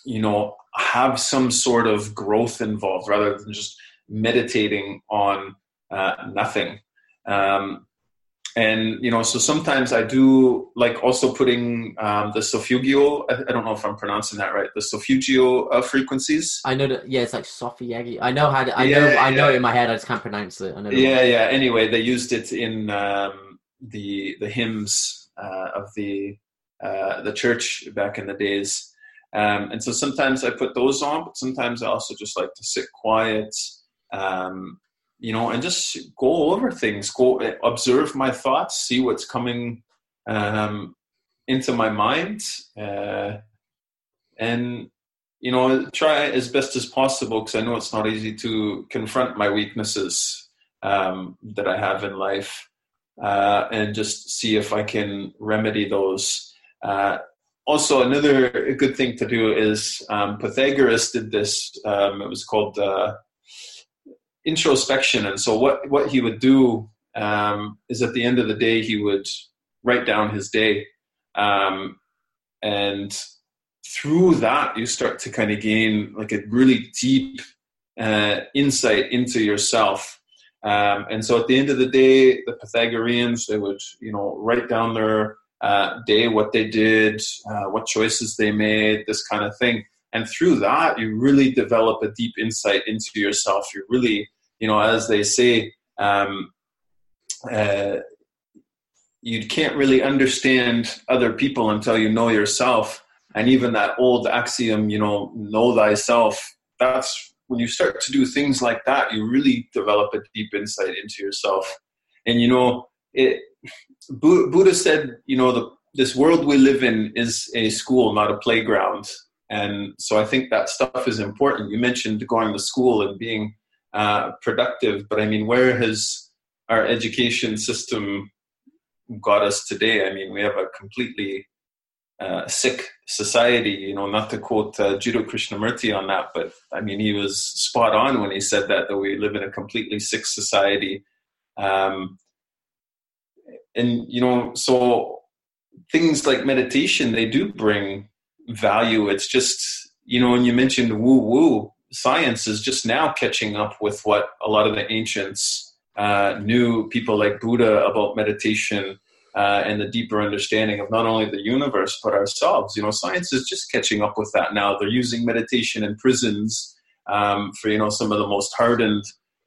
[SPEAKER 4] you know have some sort of growth involved rather than just meditating on uh, nothing um, and you know so sometimes i do like also putting um, the solfeggio I, I don't know if i'm pronouncing that right the solfeggio uh, frequencies
[SPEAKER 1] I know that. Yeah, it's like Sophie Yagi. I know how. To, I know.
[SPEAKER 4] Yeah,
[SPEAKER 1] I know it in my head. I just can't pronounce it. I know.
[SPEAKER 4] yeah yeah anyway they used it in um, the the hymns uh, of the uh, the church back in the days um, and so sometimes i put those on but sometimes i also just like to sit quiet um, you know, and just go over things, go observe my thoughts, see what's coming um, into my mind, uh, and you know, try as best as possible because I know it's not easy to confront my weaknesses um, that I have in life, uh, and just see if I can remedy those. Uh, also, another good thing to do is um, Pythagoras did this. Um, it was called uh, introspection. And so what, what he would do um, is at the end of the day, he would write down his day. Um, and through that, you start to kind of gain like a really deep uh, insight into yourself. Um, and so at the end of the day, the Pythagoreans, they would, you know, write down their uh, day, what they did, uh, what choices they made, this kind of thing. And through that, you really develop a deep insight into yourself. You really you know, as they say, um, uh, you can't really understand other people until you know yourself. And even that old axiom, you know, know thyself, that's when you start to do things like that, you really develop a deep insight into yourself. And, you know, it, Buddha said, you know, the, this world we live in is a school, not a playground. And so I think that stuff is important. You mentioned going to school and being uh, productive. But I mean, where has our education system got us today? I mean, we have a completely uh, sick society. You know, not to quote uh, Jiddu Krishnamurti on that, but I mean, he was spot on when he said that that we live in a completely sick society. Um, and you know, so things like meditation, they do bring value. It's just you know, when you mentioned woo woo, science is just now catching up with what a lot of the ancients uh, knew, people like Buddha, about meditation uh, and the deeper understanding of not only the universe but ourselves. You know, science is just catching up with that now. They're using meditation in prisons um, for you know some of the most hardened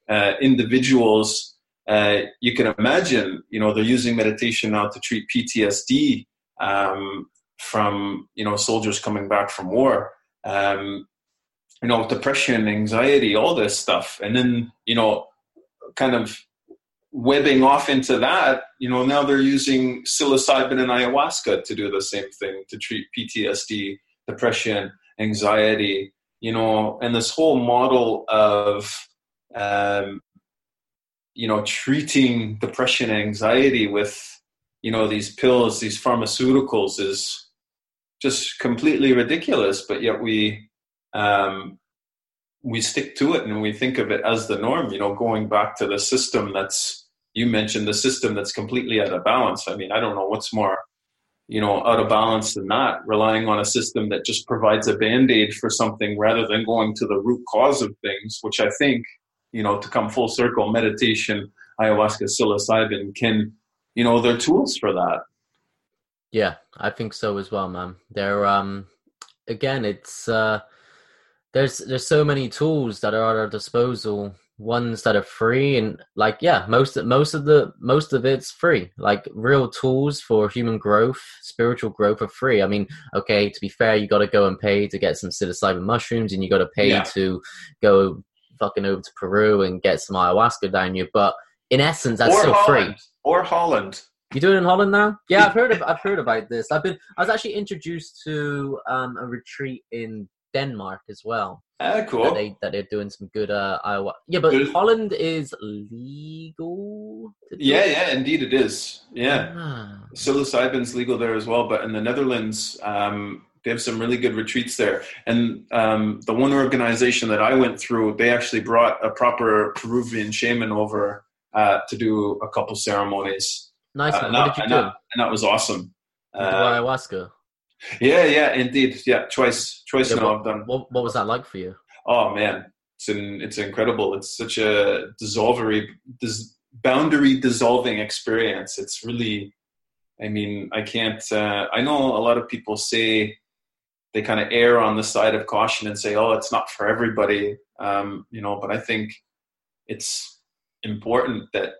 [SPEAKER 4] uh, individuals. Uh, you can imagine, you know, they're using meditation now to treat PTSD um, from you know soldiers coming back from war. Um, you know, depression, anxiety, all this stuff. And then, you know, kind of webbing off into that, you know, now they're using psilocybin and ayahuasca to do the same thing to treat PTSD, depression, anxiety, you know, and this whole model of, um, you know, treating depression and anxiety with, you know, these pills, these pharmaceuticals is just completely ridiculous. But yet we, um, we stick to it and we think of it as the norm. You know, going back to the system that's you mentioned the system that's completely out of balance. I mean, I don't know what's more you know out of balance than that relying on a system that just provides a band-aid for something rather than going to the root cause of things which i think you know to come full circle meditation ayahuasca psilocybin can you know they're tools for that.
[SPEAKER 1] Yeah i think so as well man. They're um again it's uh there's there's so many tools that are at our disposal ones that are free and like yeah most most of the most of it's free. Like real tools for human growth spiritual growth are free. I mean okay to be fair you got to go and pay to get some psilocybin mushrooms and you got to pay yeah. to go fucking over to peru and get some ayahuasca down you but in essence that's or still
[SPEAKER 4] holland.
[SPEAKER 1] free
[SPEAKER 4] or holland
[SPEAKER 1] you doing in Holland now? Yeah, I've heard of I've heard about this. I've been I was actually introduced to um, a retreat in Denmark as well.
[SPEAKER 4] Ah, cool.
[SPEAKER 1] That, they, that they're doing some good uh, Iowa. Yeah, but good. Holland is legal.
[SPEAKER 4] Yeah, yeah, indeed it is. Yeah, ah. psilocybin's legal there as well. But in the Netherlands, um, they have some really good retreats there. And um, the one organization that I went through, they actually brought a proper Peruvian shaman over uh, to do a couple ceremonies.
[SPEAKER 1] Nice.
[SPEAKER 4] Uh,
[SPEAKER 1] what that, did you do?
[SPEAKER 4] That, and that was awesome.
[SPEAKER 1] Uh, ayahuasca.
[SPEAKER 4] Yeah, yeah, indeed. Yeah, twice, twice yeah, now
[SPEAKER 1] what,
[SPEAKER 4] I've done.
[SPEAKER 1] What, what was that like for you?
[SPEAKER 4] Oh man, it's an, it's incredible. It's such a dissolvery, dis, boundary dissolving experience. It's really, I mean, I can't. Uh, I know a lot of people say they kind of err on the side of caution and say, "Oh, it's not for everybody," um, you know. But I think it's important that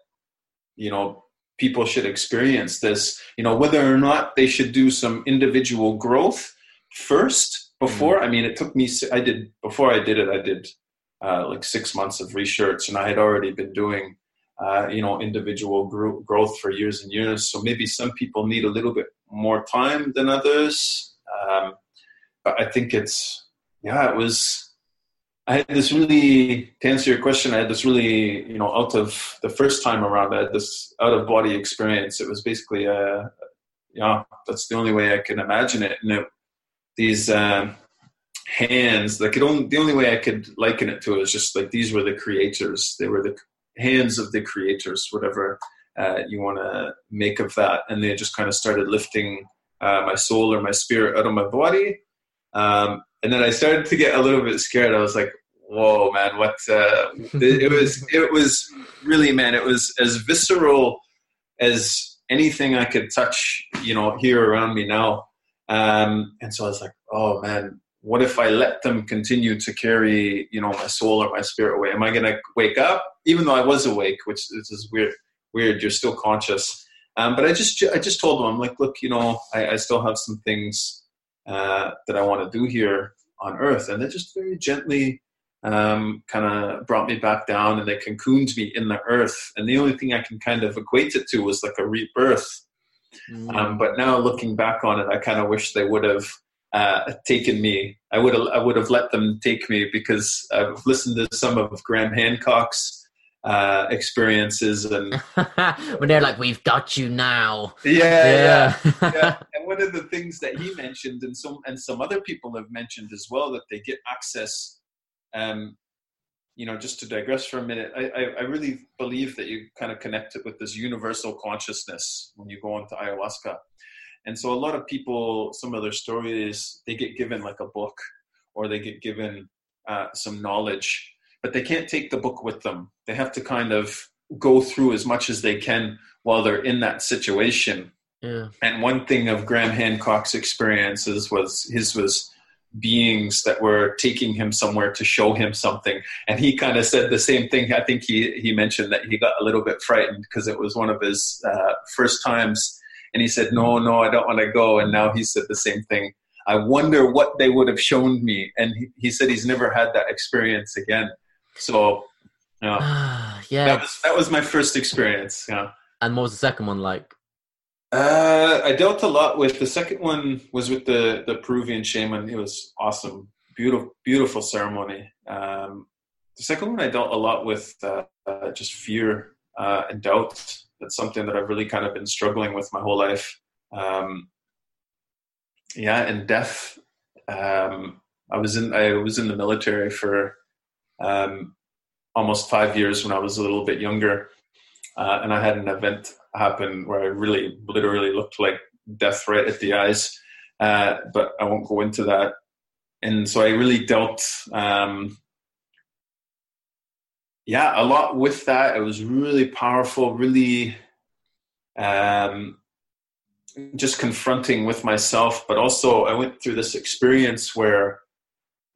[SPEAKER 4] you know people should experience this you know whether or not they should do some individual growth first before mm-hmm. i mean it took me i did before i did it i did uh, like six months of research, and I had already been doing uh, you know individual gro- growth for years and years. So maybe some people need a little bit more time than others, um, I think it's yeah, it was. I had this really to answer your question. I had this really, you know, out of the first time around, I had this out of body experience. It was basically a, yeah, that's the only way I can imagine it. And it, these um, hands, like it only, the only way I could liken it to is just like these were the creators. They were the hands of the creators, whatever uh, you want to make of that. And they just kind of started lifting uh, my soul or my spirit out of my body. Um, and then I started to get a little bit scared. I was like, "Whoa, man! What?" Uh, it was. It was really, man. It was as visceral as anything I could touch. You know, here around me now. Um, and so I was like, "Oh man, what if I let them continue to carry, you know, my soul or my spirit away? Am I going to wake up, even though I was awake, which is weird? Weird. You're still conscious. Um, but I just, I just told them, I'm like, look, you know, I, I still have some things uh, that I want to do here on Earth, and they just very gently um, kind of brought me back down, and they cocooned me in the Earth. And the only thing I can kind of equate it to was like a rebirth. Mm. Um, but now looking back on it, I kind of wish they would have uh, taken me. I would have I would have let them take me because I've listened to some of Graham Hancock's uh, experiences and
[SPEAKER 1] when they're like, "We've got you now."
[SPEAKER 4] Yeah, yeah, yeah. And one of the things that he mentioned, and some and some other people have mentioned as well, that they get access. Um, you know, just to digress for a minute, I, I, I really believe that you kind of connect it with this universal consciousness when you go into ayahuasca and so a lot of people, some of their stories, they get given like a book or they get given uh, some knowledge, but they can't take the book with them. They have to kind of go through as much as they can while they're in that situation.
[SPEAKER 1] Yeah.
[SPEAKER 4] And one thing of Graham Hancock's experiences was his was beings that were taking him somewhere to show him something and he kind of said the same thing i think he he mentioned that he got a little bit frightened because it was one of his uh, first times and he said, No, no, I don't want to go. And now he said the same thing. I wonder what they would have shown me. And he, he said he's never had that experience again. So,
[SPEAKER 1] yeah,
[SPEAKER 4] that was, that was my first experience. Yeah.
[SPEAKER 1] And what was the second one like?
[SPEAKER 4] Uh, I dealt a lot with the second one was with the the Peruvian shaman. It was awesome, beautiful, beautiful ceremony. Um, the second one I dealt a lot with uh, uh, just fear uh, and doubt that's something that I've really kind of been struggling with my whole life. Um, yeah, and death. Um, I was in I was in the military for um, almost five years when I was a little bit younger, uh, and I had an event happen where I really literally looked like death right at the eyes. Uh, but I won't go into that. And so I really dealt um, yeah, a lot with that. It was really powerful, really um, just confronting with myself. But also, I went through this experience where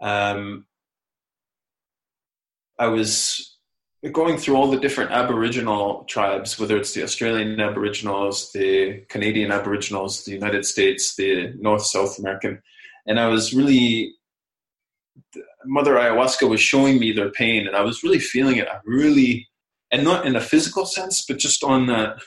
[SPEAKER 4] um, I was going through all the different Aboriginal tribes, whether it's the Australian Aboriginals, the Canadian Aboriginals, the United States, the North South American, and I was really Mother Ayahuasca was showing me their pain, and I was really feeling it. I really, and not in a physical sense, but just on that,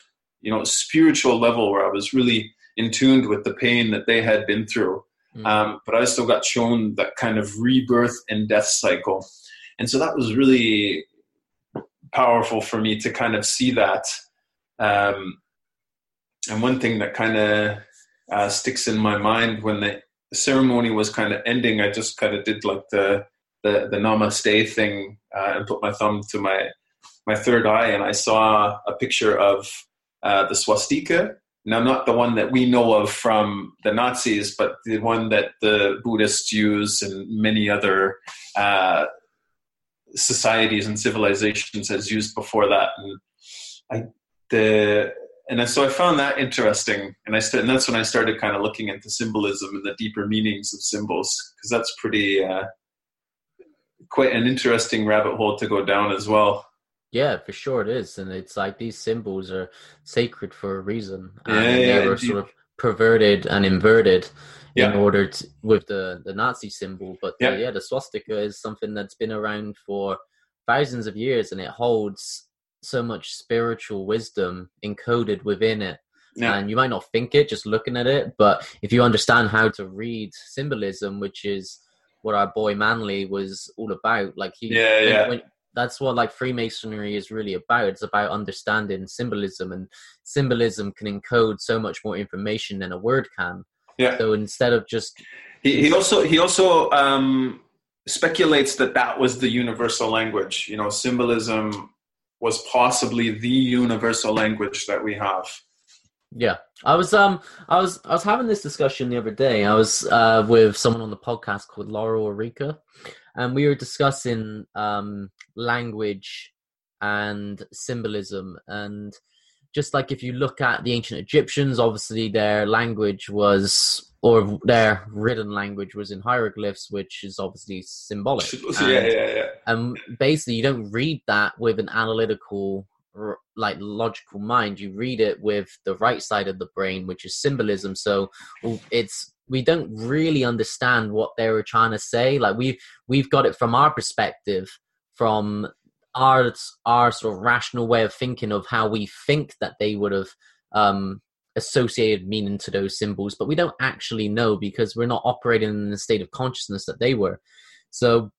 [SPEAKER 4] you know, spiritual level where I was really in tuned with the pain that they had been through. Mm. Um, but I still got shown that kind of rebirth and death cycle, and so that was really powerful for me to kind of see that. Um, and one thing that kind of uh, sticks in my mind when the ceremony was kind of ending, I just kind of did like the the, the namaste thing uh, and put my thumb to my my third eye, and I saw a picture of uh, the swastika. Now, not the one that we know of from the Nazis, but the one that the Buddhists use and many other uh, societies and civilizations has used before that. And I, the and so I found that interesting, and I st- and that's when I started kind of looking into symbolism and the deeper meanings of symbols, because that's pretty uh, quite an interesting rabbit hole to go down as well.
[SPEAKER 1] Yeah, for sure it is, and it's like these symbols are sacred for a reason.
[SPEAKER 4] Yeah, yeah,
[SPEAKER 1] they were sort of perverted and inverted
[SPEAKER 4] Yeah.
[SPEAKER 1] in order to with the the Nazi symbol. But
[SPEAKER 4] Yeah.
[SPEAKER 1] uh, yeah, the swastika is something that's been around for thousands of years, and it holds so much spiritual wisdom encoded within it.
[SPEAKER 4] Yeah.
[SPEAKER 1] And you might not think it just looking at it, but if you understand how to read symbolism, which is what our boy Manly was all about, like he,
[SPEAKER 4] Yeah, yeah.
[SPEAKER 1] when- that's what like Freemasonry is really about. It's about understanding symbolism, and symbolism can encode so much more information than a word can.
[SPEAKER 4] Yeah.
[SPEAKER 1] So instead of just
[SPEAKER 4] He, he also he also um, speculates that that was the universal language. You know, symbolism was possibly the universal language that we have.
[SPEAKER 1] Yeah, I was um I was I was having this discussion the other day. I was uh with someone on the podcast called Laura Orica, and we were discussing um language and symbolism and just like if you look at the ancient Egyptians, obviously their language was or their written language was in hieroglyphs, which is obviously symbolic.
[SPEAKER 4] yeah,
[SPEAKER 1] And-
[SPEAKER 4] yeah, yeah.
[SPEAKER 1] and basically you don't read that with an analytical like logical mind you read it with the right side of the brain which is symbolism so it's we don't really understand what they were trying to say. Like we've we've got it from our perspective from our our sort of rational way of thinking of how we think that they would have um associated meaning to those symbols but we don't actually know because we're not operating in the state of consciousness that they were. So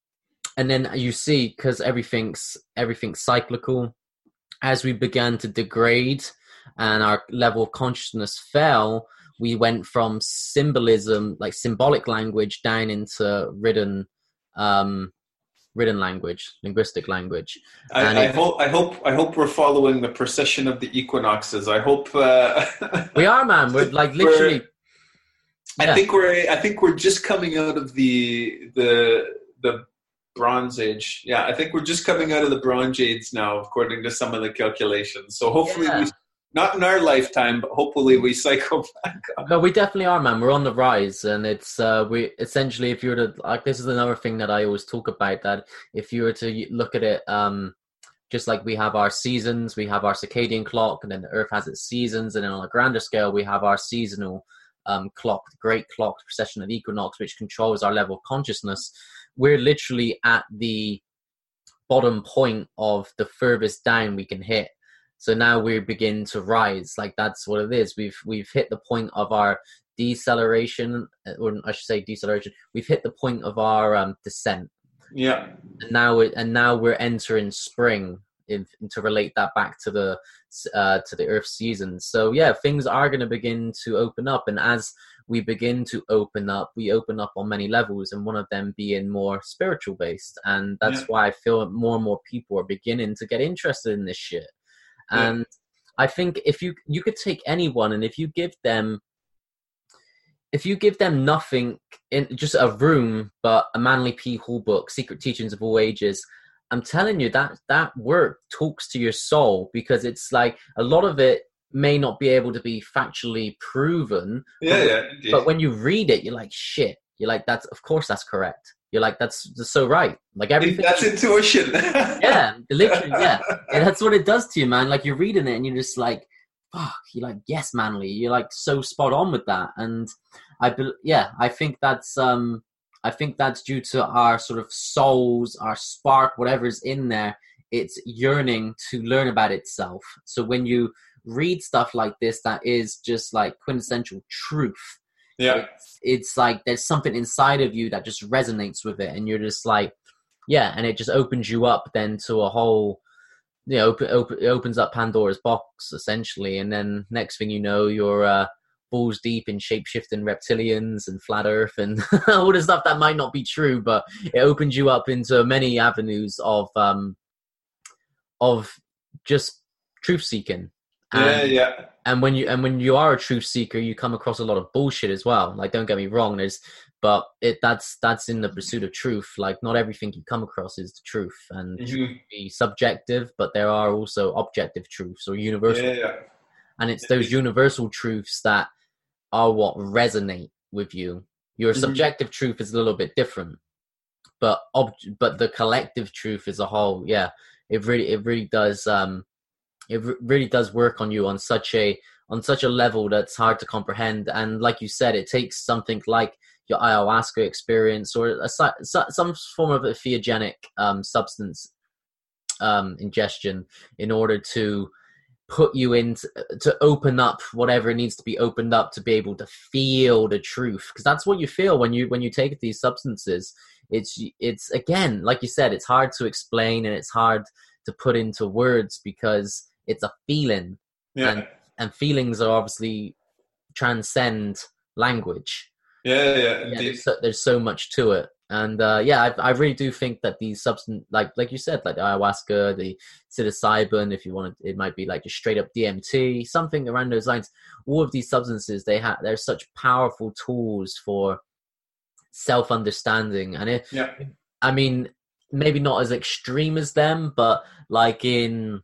[SPEAKER 1] and then you see because everything's everything's cyclical as we began to degrade and our level of consciousness fell we went from symbolism like symbolic language down into written um written language linguistic language
[SPEAKER 4] I, I
[SPEAKER 1] it-
[SPEAKER 4] hope I hope I hope we're following the precession of the equinoxes. I hope uh,
[SPEAKER 1] we are man we're like
[SPEAKER 4] We're-
[SPEAKER 1] literally
[SPEAKER 4] I
[SPEAKER 1] Yeah.
[SPEAKER 4] think we're I think we're just coming out of the the the Bronze Age. Yeah, I think we're just coming out of the Bronze Age now, according to some of the calculations. So hopefully,
[SPEAKER 1] Yeah.
[SPEAKER 4] we, not in our lifetime, but hopefully we cycle back up.
[SPEAKER 1] No, we definitely are, man. We're on the rise, and it's uh, we essentially, if you were to like, this is another thing that I always talk about. That if you were to look at it, um, just like we have our seasons, we have our circadian clock, and then the Earth has its seasons, and then on a grander scale, we have our seasonal um, clock, the Great Clock, the precession of equinox, which controls our level of consciousness. We're literally at the bottom point of the furthest down we can hit. So now we begin to rise. Like that's what it is. We've we've hit the point of our deceleration, uh, or I should say deceleration. We've hit the point of our um, descent.
[SPEAKER 4] Yeah,
[SPEAKER 1] And now it, and now we're entering spring. If, to relate that back to the uh, to the Earth seasons. So yeah, things are going to begin to open up, and as we begin to open up, we open up on many levels, and one of them being more spiritual based. And that's
[SPEAKER 4] Yeah.
[SPEAKER 1] why I feel more and more people are beginning to get interested in this shit.
[SPEAKER 4] Yeah.
[SPEAKER 1] And I think if you you could take anyone, and if you give them if you give them nothing in just a room but a manly p hall book secret teachings of all ages i'm telling you that that work talks to your soul because it's like a lot of it may not be able to be factually proven
[SPEAKER 4] yeah, yeah. indeed.
[SPEAKER 1] but when you read it you're like shit you're like that's of course that's correct you're like that's, that's so right. Like everything
[SPEAKER 4] That's intuition.
[SPEAKER 1] yeah literally yeah. And that's what it does to you man. Like you're reading it and you're just like fuck. You're like yes manly. You're like so spot on with that. And i bel yeah i think that's um i think that's due to our sort of souls our spark whatever's in there it's yearning to learn about itself. So when you read stuff like this that is just like quintessential truth
[SPEAKER 4] yeah,
[SPEAKER 1] it's, it's like there's something inside of you that just resonates with it and you're just like yeah and it just opens you up then to a whole you know open, it opens up pandora's box essentially and then next thing you know you're uh balls deep in shape-shifting reptilians and flat earth and all the stuff that might not be true but it opens you up into many avenues of um of just truth seeking And-
[SPEAKER 4] yeah.
[SPEAKER 1] and when you and when you are a truth seeker you come across a lot of bullshit as well like don't get me wrong there's but it that's that's in the pursuit of truth like not everything you come across is the truth and truth
[SPEAKER 4] Mhm.
[SPEAKER 1] can be subjective but there are also objective truths or universal
[SPEAKER 4] Yeah, yeah.
[SPEAKER 1] and it's those universal truths that are what resonate with you your
[SPEAKER 4] Mhm.
[SPEAKER 1] subjective truth is a little bit different but ob- but the collective truth as a whole yeah it really it really does um it re- really does work on you on such a on such a level that's hard to comprehend. And like you said, it takes something like your ayahuasca experience or a, some form of a theogenic um, substance um, ingestion in order to put you into to open up whatever needs to be opened up to be able to feel the truth because that's what you feel when you when you take these substances it's it's again like you said it's hard to explain and it's hard to put into words because it's a feeling
[SPEAKER 4] yeah.
[SPEAKER 1] and and feelings are obviously transcend language
[SPEAKER 4] yeah yeah,
[SPEAKER 1] yeah there's, so, there's so much to it and uh, yeah, I, I, really do think that these substance, like like you said, like the ayahuasca, the psilocybin, if you want it, it might be like just straight up DMT, something around those lines. All of these substances, they have they're such powerful tools for self understanding, and it,
[SPEAKER 4] yeah.
[SPEAKER 1] I mean, maybe not as extreme as them, but like in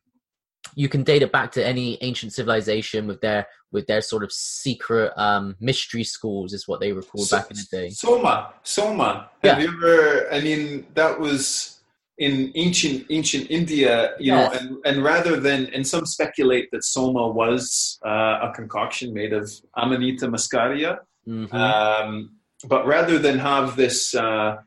[SPEAKER 1] you can date it back to any ancient civilization with their with their sort of secret um, mystery schools is what they were called so, back in the day.
[SPEAKER 4] Soma, Soma. Have you ever? I mean, that was in ancient ancient India, you yes. know, and and rather than and some speculate that Soma was uh, a concoction made of Amanita muscaria,
[SPEAKER 1] mm-hmm.
[SPEAKER 4] um, but rather than have this. Uh,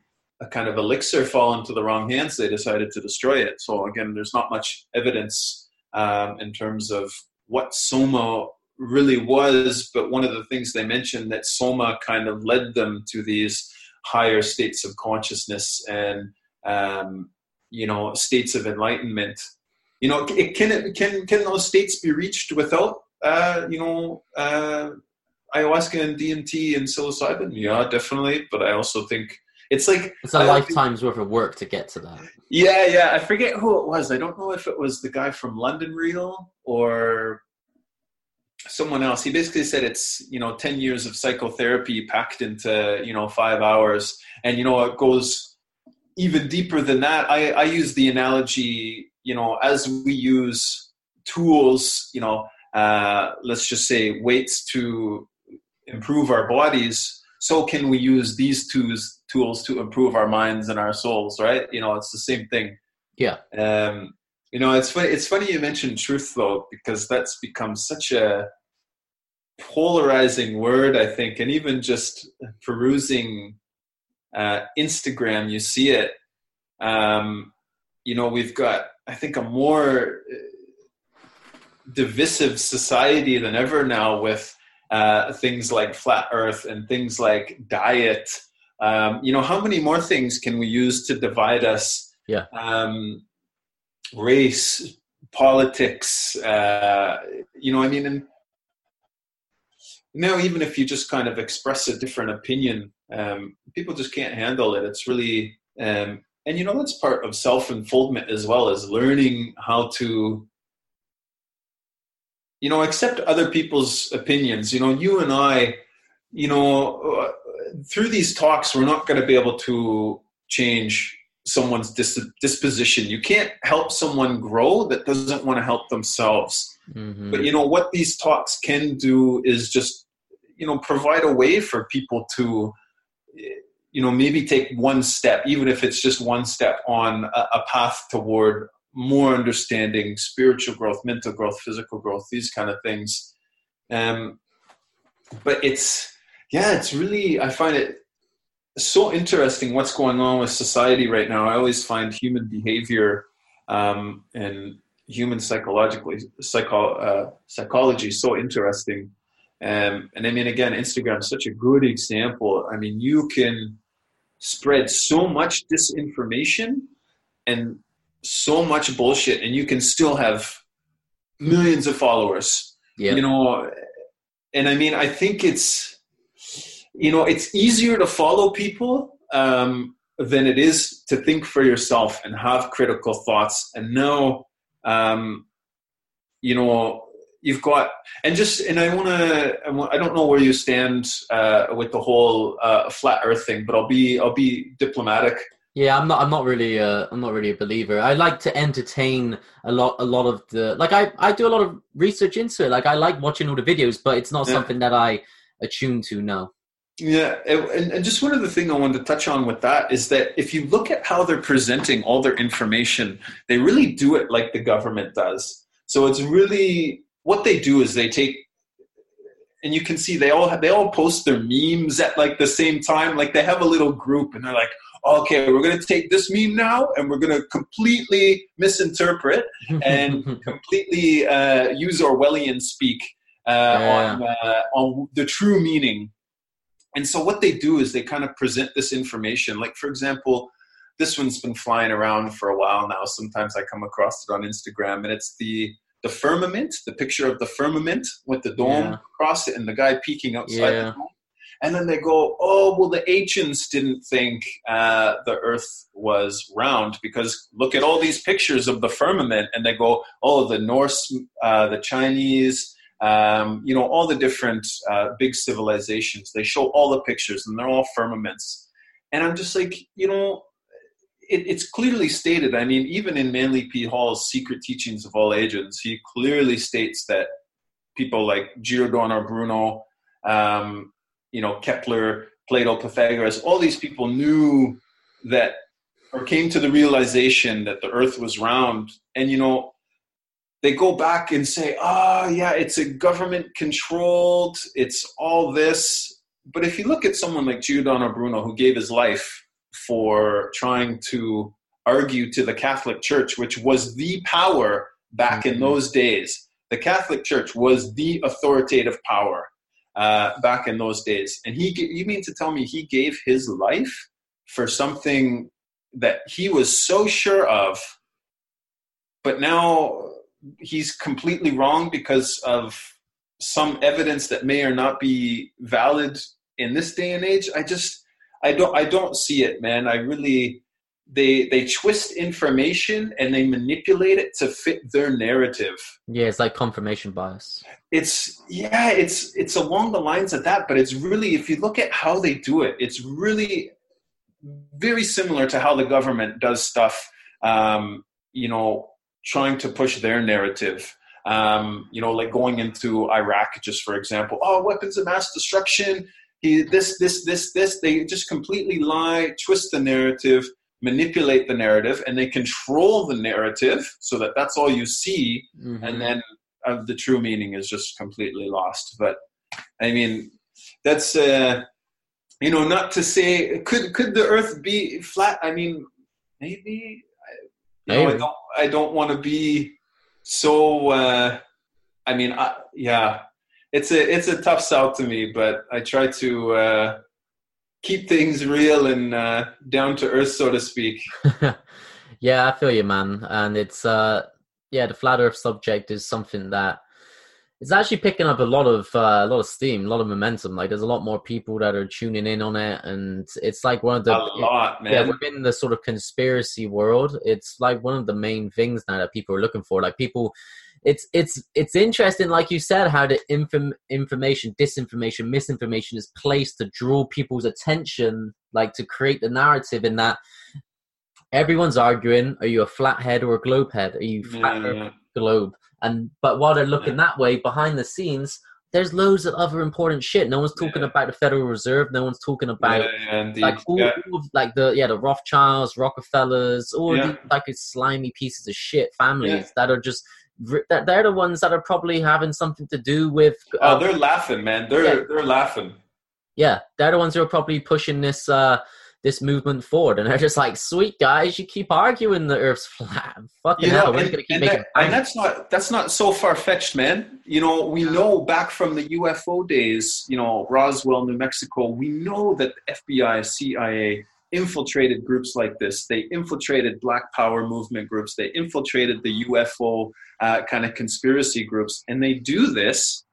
[SPEAKER 4] a kind of elixir fall into the wrong hands, they decided to destroy it. So again, there's not much evidence um, in terms of what Soma really was. But one of the things they mentioned that Soma kind of led them to these higher states of consciousness and um, you know states of enlightenment. You know, can it can can those states be reached without uh, you know uh, ayahuasca and DMT and psilocybin? Yeah, definitely. But I also think it's like
[SPEAKER 1] it's a lifetime's worth of work to get to that.
[SPEAKER 4] Yeah, yeah. I forget who it was. I don't know if it was the guy from London Real or someone else. He basically said it's you know ten years of psychotherapy packed into you know five hours, and you know it goes even deeper than that. I, I use the analogy, you know, as we use tools, you know, uh, let's just say weights to improve our bodies so can we use these tools tools to improve our minds and our souls right? You know it's the same thing.
[SPEAKER 1] Yeah.
[SPEAKER 4] Um you know it's funny it's funny you mentioned truth though because that's become such a polarizing word i think and even just perusing uh, instagram you see it. Um you know we've got i think a more uh, divisive society than ever now with uh, things like flat earth and things like diet. Um, you know, how many more things can we use to divide us?
[SPEAKER 1] Yeah.
[SPEAKER 4] Um, race, politics, uh, you know, I mean, and now even if you just kind of express a different opinion, um, people just can't handle it. It's really, um, and you know, that's part of self enfoldment as well as learning how to you know accept other people's opinions. You know you and i you know uh, through these talks we're not going to be able to change someone's dis- disposition. You can't help someone grow that doesn't want to help themselves.
[SPEAKER 1] Mm-hmm.
[SPEAKER 4] but you know what these talks can do is just you know provide a way for people to you know maybe take one step even if it's just one step on a, a path toward more understanding spiritual growth, mental growth, physical growth, these kind of things. Um, but it's, yeah, it's really, I find it so interesting what's going on with society right now. I always find human behavior um, and human psychologically psycho, uh, psychology so interesting. Um, and I mean, again, Instagram is such a good example. I mean, you can spread so much disinformation and so much bullshit and you can still have millions of followers
[SPEAKER 1] yeah.
[SPEAKER 4] you know and i mean i think it's you know it's easier to follow people um, than it is to think for yourself and have critical thoughts and know um, you know you've got and just and i want to i don't know where you stand uh, with the whole uh, flat earth thing but i'll be i'll be diplomatic
[SPEAKER 1] yeah, I'm not. I'm not really. A, I'm not really a believer. I like to entertain a lot. A lot of the like. I I do a lot of research into it. Like I like watching all the videos, but it's not yeah. something that I attune to. No.
[SPEAKER 4] Yeah, and, and just one other thing I wanted to touch on with that is that if you look at how they're presenting all their information, they really do it like the government does. So it's really what they do is they take and you can see they all they all post their memes at like the same time. Like they have a little group, and they're like, okay, we're going to take this meme now, and we're going to completely misinterpret and completely uh, use Orwellian speak uh,
[SPEAKER 1] Yeah.
[SPEAKER 4] on uh, on the true meaning. And so what they do is they kind of present this information. Like for example, this one's been flying around for a while now. Sometimes I come across it on Instagram, and it's the the firmament, the picture of the firmament with the dome
[SPEAKER 1] Yeah.
[SPEAKER 4] across it, and the guy peeking outside
[SPEAKER 1] Yeah.
[SPEAKER 4] the dome. And then they go, oh, well, the ancients didn't think uh, the earth was round because look at all these pictures of the firmament. And they go, oh, the Norse, uh, the Chinese, um, you know, all the different uh, big civilizations. They show all the pictures and they're all firmaments. And I'm just like, you know, it, it's clearly stated. I mean, even in Manly P. Hall's Secret Teachings of All Ages, he clearly states that people like Giordano Bruno, um, you know, Kepler, Plato, Pythagoras, all these people knew that or came to the realization that the earth was round. And, you know, they go back and say, oh, yeah, it's a government controlled, it's all this. But if you look at someone like Giordano Bruno, who gave his life for trying to argue to the Catholic Church, which was the power back in
[SPEAKER 1] Mhm.
[SPEAKER 4] those days, the Catholic Church was the authoritative power uh, back in those days. And he, you mean to tell me he gave his life for something that he was so sure of, but now he's completely wrong because of some evidence that may or not be valid in this day and age? I just, I don't, I don't see it, man. I really, they they twist information and they manipulate it to fit their narrative.
[SPEAKER 1] Yeah, it's like confirmation bias.
[SPEAKER 4] it's yeah it's it's along the lines of that but it's really if you look at how they do it it's really very similar to how the government does stuff um, you know trying to push their narrative. Um, you know like going into iraq just for example oh weapons of mass destruction he, this this this this they just completely lie twist the narrative manipulate the narrative and they control the narrative so that that's all you see
[SPEAKER 1] Mhm.
[SPEAKER 4] and then of the true meaning is just completely lost. But I mean, that's uh, you know, not to say could could the Earth be flat? I mean, maybe. I- You know, I don't. I don't want to be so. Uh, I mean, I, yeah, it's a it's a tough sell to me, but I try to uh, keep things real and uh, down to earth, so to speak.
[SPEAKER 1] yeah, I feel you, man. And it's uh, yeah, the flat Earth subject is something that it's actually picking up a lot of uh, a lot of steam, a lot of momentum. Like, there's a lot more people that are tuning in on it, and it's like one of the
[SPEAKER 4] a lot, man.
[SPEAKER 1] yeah within the sort of conspiracy world. It's like one of the main things now that people are looking for. Like, people. It's it's it's interesting, like you said, how the inform, information, disinformation, misinformation is placed to draw people's attention, like to create the narrative in that everyone's arguing are you a flathead or a globe head are you flat
[SPEAKER 4] Yeah,
[SPEAKER 1] or
[SPEAKER 4] yeah.
[SPEAKER 1] globe and but while they're looking that way behind the scenes there's loads of other important shit no one's talking
[SPEAKER 4] Yeah.
[SPEAKER 1] about the federal reserve no one's talking about
[SPEAKER 4] Yeah, yeah,
[SPEAKER 1] like all,
[SPEAKER 4] Yeah.
[SPEAKER 1] all of, like the yeah the rothschilds rockefellers all
[SPEAKER 4] Yeah.
[SPEAKER 1] these like slimy pieces of shit families
[SPEAKER 4] Yeah.
[SPEAKER 1] that are just that they're the ones that are probably having something to do with uh,
[SPEAKER 4] Oh, they're laughing, man. They're
[SPEAKER 1] Yeah.
[SPEAKER 4] they're laughing.
[SPEAKER 1] yeah, they're the ones who are probably pushing this uh this movement forward, and they're just like, "Sweet guys, you keep arguing the Earth's flat. Fucking
[SPEAKER 4] You know,
[SPEAKER 1] hell, we're
[SPEAKER 4] and,
[SPEAKER 1] gonna keep
[SPEAKER 4] and
[SPEAKER 1] making."
[SPEAKER 4] that- and that's not that's not so far fetched, man. You know, we know back from the UFO days, you know, Roswell, New Mexico. We know that FBI, CIA infiltrated groups like this. They infiltrated Black Power movement groups. They infiltrated the UFO uh, kind of conspiracy groups, and they do this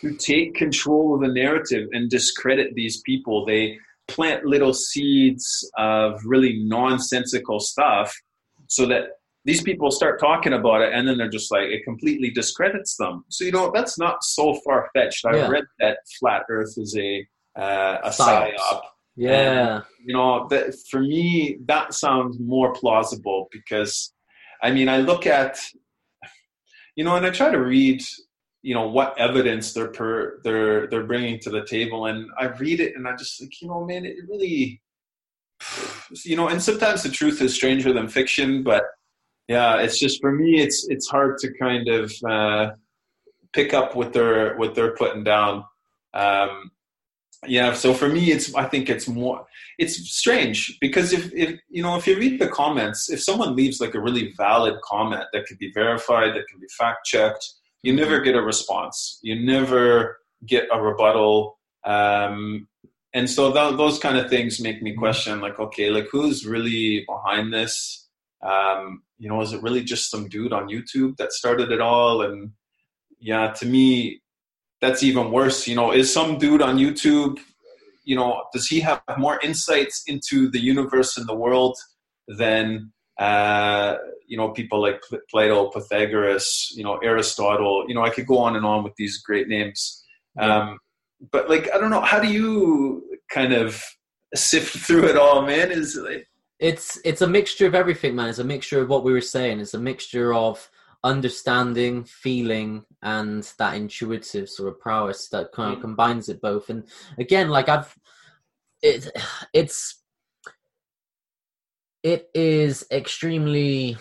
[SPEAKER 4] to take control of the narrative and discredit these people. They plant little seeds of really nonsensical stuff so that these people start talking about it and then they're just like it completely discredits them so you know that's not so far-fetched i
[SPEAKER 1] Yeah.
[SPEAKER 4] read that flat earth is a uh, a psyop
[SPEAKER 1] yeah,
[SPEAKER 4] you know that for me that sounds more plausible because i mean i look at you know and i try to read you know what evidence they're per they're they're bringing to the table and i read it and i just like you know man it really you know and sometimes the truth is stranger than fiction but yeah it's just for me it's it's hard to kind of uh pick up what they're what they're putting down. Um, yeah, so for me, it's I think it's more it's strange because if if you know if you read the comments, if someone leaves like a really valid comment that can be verified, that can be fact checked, you never get a response. You never get a rebuttal. Um, and so th- those kind of things make me question like okay like who's really behind this um, you know is it really just some dude on youtube that started it all and yeah to me that's even worse you know is some dude on youtube you know does he have more insights into the universe and the world than uh, you know people like plato pythagoras you know aristotle you know i could go on and on with these great names um, but like I don't know, how do you kind of sift through it all, man? Is like
[SPEAKER 1] it's it's a mixture of everything, man. It's a mixture of what we were saying. It's a mixture of understanding, feeling, and that intuitive sort of prowess that kind of mm. combines it both. And again, like I've it it's it is extremely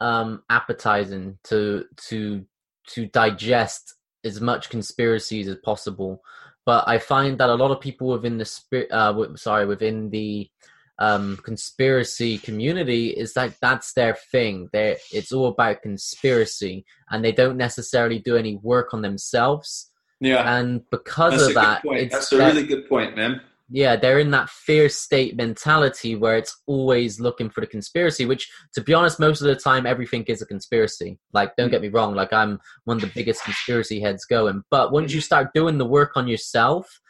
[SPEAKER 1] um appetizing to to to digest as much conspiracies as possible. But I find that a lot of people within the spirit, uh, sorry, within the um, conspiracy community is like that's their thing. They it's all about conspiracy, and they don't necessarily do any work on themselves.
[SPEAKER 4] Yeah,
[SPEAKER 1] and because that's of that,
[SPEAKER 4] that's a really good point, man
[SPEAKER 1] yeah, they're in that fear state mentality where it's always looking for the conspiracy, which to be honest, most of the time everything is a conspiracy. Like, don't get me wrong, like I'm one of the biggest conspiracy heads going. But once you start doing the work on yourself,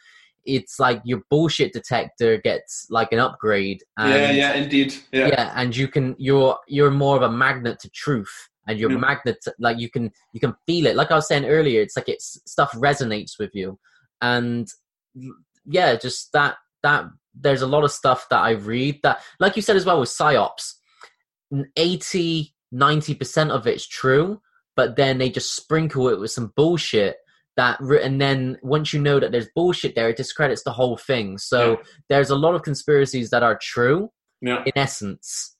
[SPEAKER 1] it's like your bullshit detector gets like an upgrade.
[SPEAKER 4] And, yeah, yeah, indeed. Yeah.
[SPEAKER 1] yeah, and you can you're you're more of a magnet to truth and your yeah. magnet like you can you can feel it like i was saying earlier it's like it's stuff resonates with you and yeah, just that that there's a lot of stuff that I read that, like you said as well with psyops, 80, 90% of it's true, but then they just sprinkle it with some bullshit that and then once you know that there's bullshit there it discredits the whole thing so yeah. there's a lot of conspiracies that are true
[SPEAKER 4] yeah.
[SPEAKER 1] in essence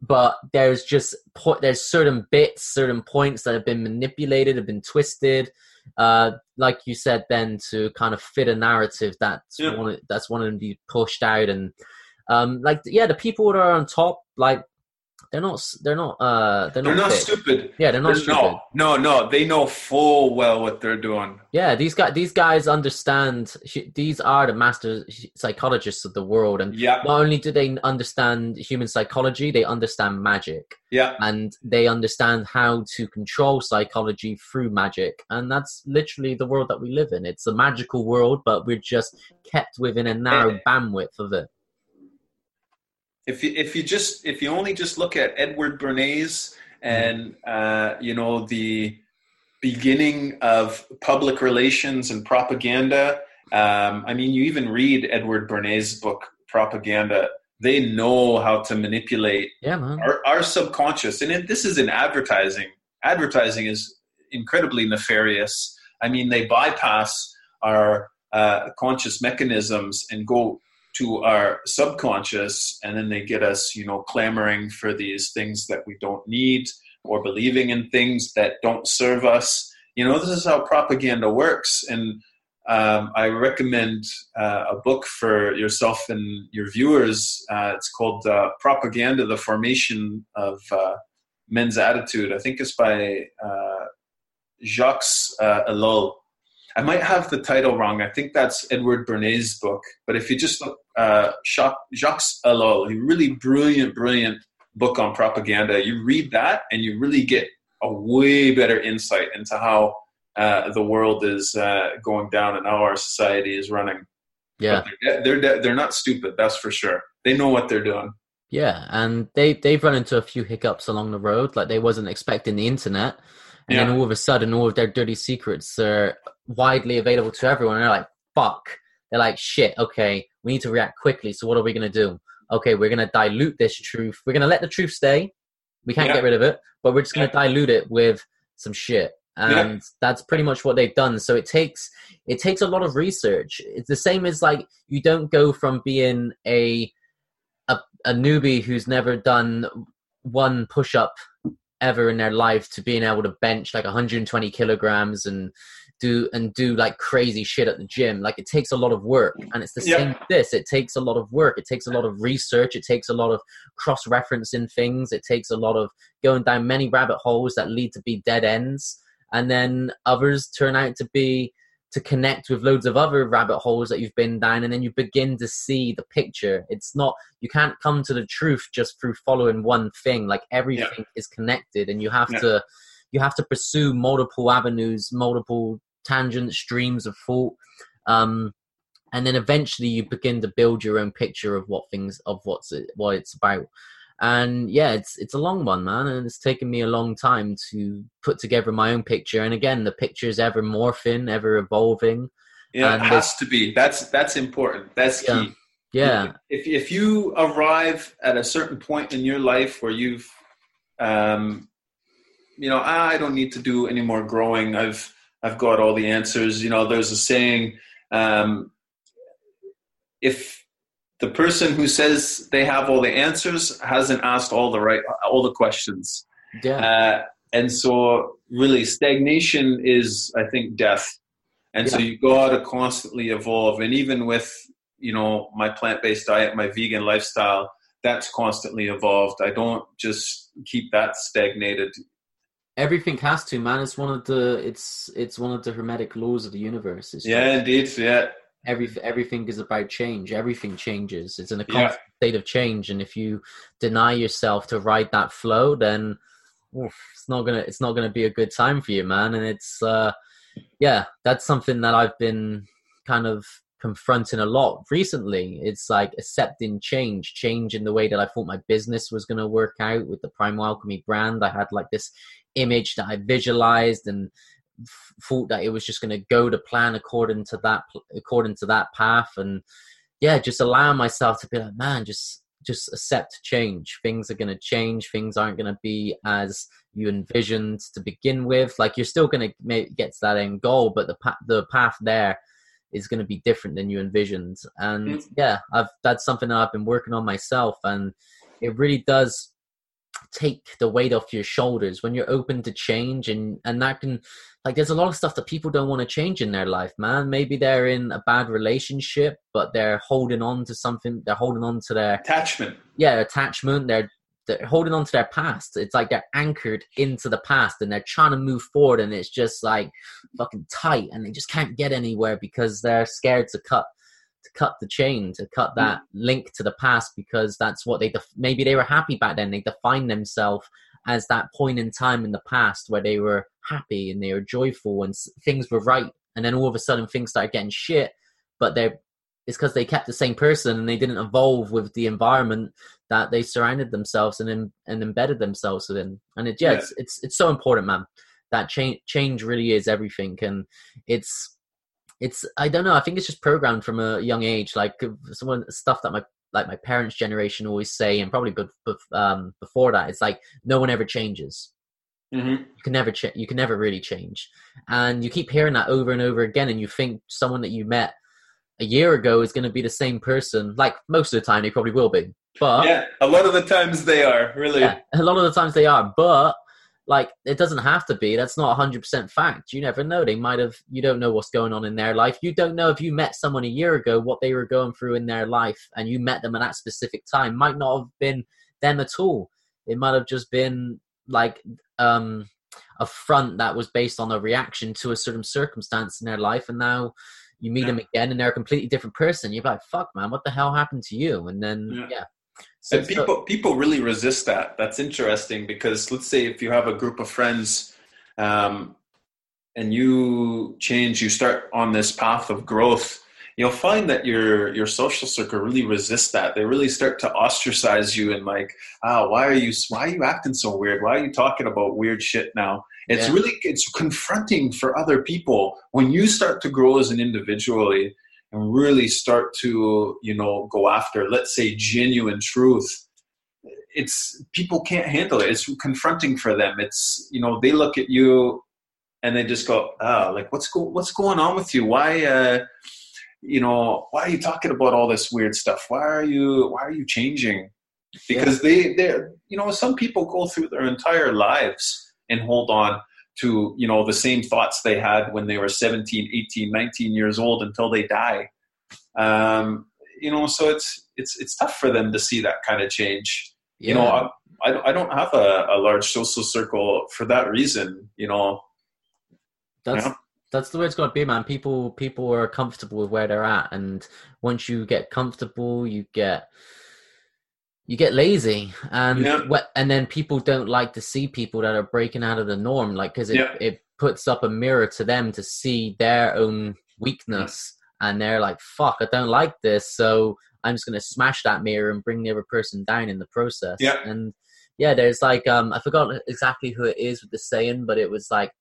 [SPEAKER 1] but there's just there's certain bits certain points that have been manipulated have been twisted uh, like you said, then to kind of fit a narrative that's yeah. one that's wanting to be pushed out and um, like yeah, the people that are on top, like they're not. They're not. Uh, they're not.
[SPEAKER 4] They're not stupid.
[SPEAKER 1] Yeah, they're not they're, stupid.
[SPEAKER 4] No, no, no. They know full well what they're doing.
[SPEAKER 1] Yeah, these guys. These guys understand. These are the master psychologists of the world, and
[SPEAKER 4] yeah.
[SPEAKER 1] not only do they understand human psychology, they understand magic.
[SPEAKER 4] Yeah,
[SPEAKER 1] and they understand how to control psychology through magic, and that's literally the world that we live in. It's a magical world, but we're just kept within a narrow bandwidth of it
[SPEAKER 4] if you, if you just if you only just look at Edward Bernays and uh, you know the beginning of public relations and propaganda. Um, I mean, you even read Edward Bernays' book Propaganda. They know how to manipulate
[SPEAKER 1] yeah,
[SPEAKER 4] our, our, subconscious, and it, this is in advertising. Advertising is incredibly nefarious. I mean, they bypass our uh, conscious mechanisms and go to our subconscious and then they get us you know clamoring for these things that we don't need or believing in things that don't serve us. You know this is how propaganda works. And um, i recommend uh, a book for yourself and your viewers. Uh, it's called uh, propaganda the formation of uh, men's attitude. I think it's by uh, jacques uh, ellul I might have the title wrong. I think that's Edward Bernays' book. But if you just look, uh, Jacques Ellul, a really brilliant, brilliant book on propaganda, you read that and you really get a way better insight into how uh, the world is uh, going down and how our society is running.
[SPEAKER 1] Yeah,
[SPEAKER 4] they're, they're they're not stupid. That's for sure. They know what they're doing.
[SPEAKER 1] Yeah, and they they've run into a few hiccups along the road. Like they wasn't expecting the internet and yeah. then all of a sudden all of their dirty secrets are widely available to everyone. And they're like fuck. They're like shit okay we need to react quickly so what are we going to do? Okay we're going to dilute this truth. We're going to let the truth stay. We can't yeah. get rid of it but we're just going to yeah. dilute it with some shit. And that's pretty much what they've done. So it takes it takes a lot of research. It's the same as like you don't go from being a a, a newbie who's never done one push up ever in their life to being able to bench like 120 kilograms and do and do like crazy shit at the gym. Like it takes a lot of work, and it's the same. This it takes a lot of work. It takes a lot of research. It takes a lot of cross referencing things. It takes a lot of going down many rabbit holes that lead to be dead ends, and then others turn out to be to connect with loads of other rabbit holes that you've been down, and then you begin to see the picture. It's not you can't come to the truth just through following one thing. Like everything is connected, and you have
[SPEAKER 4] Yeah.
[SPEAKER 1] to you have to pursue multiple avenues, multiple tangent streams of thought. Um, and then eventually you begin to build your own picture of what things of what's it, what it's about. And yeah, it's it's a long one, man, and it's taken me a long time to put together my own picture. And again, the picture is ever morphing, ever evolving.
[SPEAKER 4] Yeah,
[SPEAKER 1] And
[SPEAKER 4] it has to be. That's that's important. That's
[SPEAKER 1] Yeah.
[SPEAKER 4] key.
[SPEAKER 1] Yeah,
[SPEAKER 4] If if you arrive at a certain point in your life where you've, um, you know, "Ah, I don't need to do any more growing. I've I've got all the answers. You know, there's a saying, um, if the person who says they have all the answers hasn't asked all the right all the questions.
[SPEAKER 1] yeah,
[SPEAKER 4] Uh, and so, really, stagnation is, I think, death. And so,
[SPEAKER 1] Yeah.
[SPEAKER 4] you got to constantly evolve. And even with, you know, my plant based diet, my vegan lifestyle, that's constantly evolved. I don't just keep that stagnated.
[SPEAKER 1] everything has to, man. It's one of the it's it's one of the hermetic laws of the universe.
[SPEAKER 4] Yeah, indeed. Yeah.
[SPEAKER 1] Every everything is about change. Everything changes. It's in a
[SPEAKER 4] Yeah.
[SPEAKER 1] state of change, and if you deny yourself to ride that flow, then oof, it's not gonna it's not gonna be a good time for you, man. And it's uh, yeah, that's something that I've been kind of confronting a lot recently. It's like accepting change, change in the way that I thought my business was gonna work out with the Primal Alchemy brand. I had like this image that I visualized and thought that it was just going to go to plan according to that according to that path. And yeah just allow myself to be like man just just accept change. Things are going to change. Things aren't going to be as you envisioned to begin with. Like you're still going to get to that end goal but the pa- the path there is going to be different than you envisioned. And
[SPEAKER 4] Mm.
[SPEAKER 1] yeah i've that's something that i've been working on myself and it really does take the weight off your shoulders when you're open to change and and that can like there's a lot of stuff that people don't want to change in their life man. Maybe they're in a bad relationship but they're holding on to something they're holding on to their
[SPEAKER 4] Attachment.
[SPEAKER 1] yeah attachment. They're they're holding on to their past. It's like they're anchored into the past and they're trying to move forward and it's just like fucking tight and they just can't get anywhere because they're scared to cut to cut the chain to cut hmm. that link to the past because that's what they def- maybe they were happy back then they defined themselves as that point in time in the past where they were happy and they were joyful and s- things were right and then all of a sudden things started getting shit but they're it's because they kept the same person and they didn't evolve with the environment that they surrounded themselves and em- and embedded themselves within. And it, yeah,
[SPEAKER 4] Yeah.
[SPEAKER 1] It's, it's it's so important, man. That change change really is everything, and it's it's I don't know. I think it's just programmed from a young age. Like uh, some stuff that my like my parents' generation always say, and probably bef- bef- um, before that, it's like no one ever changes
[SPEAKER 4] hmm
[SPEAKER 1] you can never ch- you can never really change and you keep hearing that over and over again and you think someone that you met a year ago is going to be the same person like most of the time they probably will be but
[SPEAKER 4] Yeah, a lot of the times they are really.
[SPEAKER 1] yeah, a lot of the times they are but like it doesn't have to be. That's not 100% fact. You never know. They might have you don't know what's going on in their life. You don't know if you met someone a year ago what they were going through in their life and you met them at that specific time. Might not have been them at all. It might have just been like um a front that was based on a reaction to a certain circumstance in their life and now you meet
[SPEAKER 4] Yeah.
[SPEAKER 1] them again and they're a completely different person. You're like fuck man what the hell happened to you? And then
[SPEAKER 4] Yeah.
[SPEAKER 1] yeah,
[SPEAKER 4] and people people really resist that. That's interesting because let's say if you have a group of friends, um, and you change, you start on this path of growth, you'll find that your your social circle really resists that. They really start to ostracize you and like, ah, why are you why are you acting so weird? Why are you talking about weird shit now? It's
[SPEAKER 1] Yeah.
[SPEAKER 4] really it's confronting for other people when you start to grow as an individually and really start to you know go after let's say genuine truth it's people can't handle it. It's confronting for them. It's you know they look at you and they just go ah like what's go what's going on with you? Why uh you know why are you talking about all this weird stuff? Why are you why are you changing? Because they they're you know some people go through their entire lives and hold on to you know the same thoughts they had when they were 17 18 19 years old until they die um, you know so it's it's it's tough for them to see that kind of change
[SPEAKER 1] Yeah.
[SPEAKER 4] you know I, I don't have a, a large social circle for that reason you know
[SPEAKER 1] that's that's the way it's got to be, man. People people are comfortable with where they're at, and once you get comfortable, you get you get lazy, and
[SPEAKER 4] Yeah.
[SPEAKER 1] what and then people don't like to see people that are breaking out of the norm, like because it
[SPEAKER 4] Yeah.
[SPEAKER 1] it puts up a mirror to them to see their own weakness, and they're like, "Fuck, I don't like this," so I'm just gonna smash that mirror and bring the other person down in the process.
[SPEAKER 4] Yeah.
[SPEAKER 1] and yeah, there's like um I forgot exactly who it is with the saying, but it was like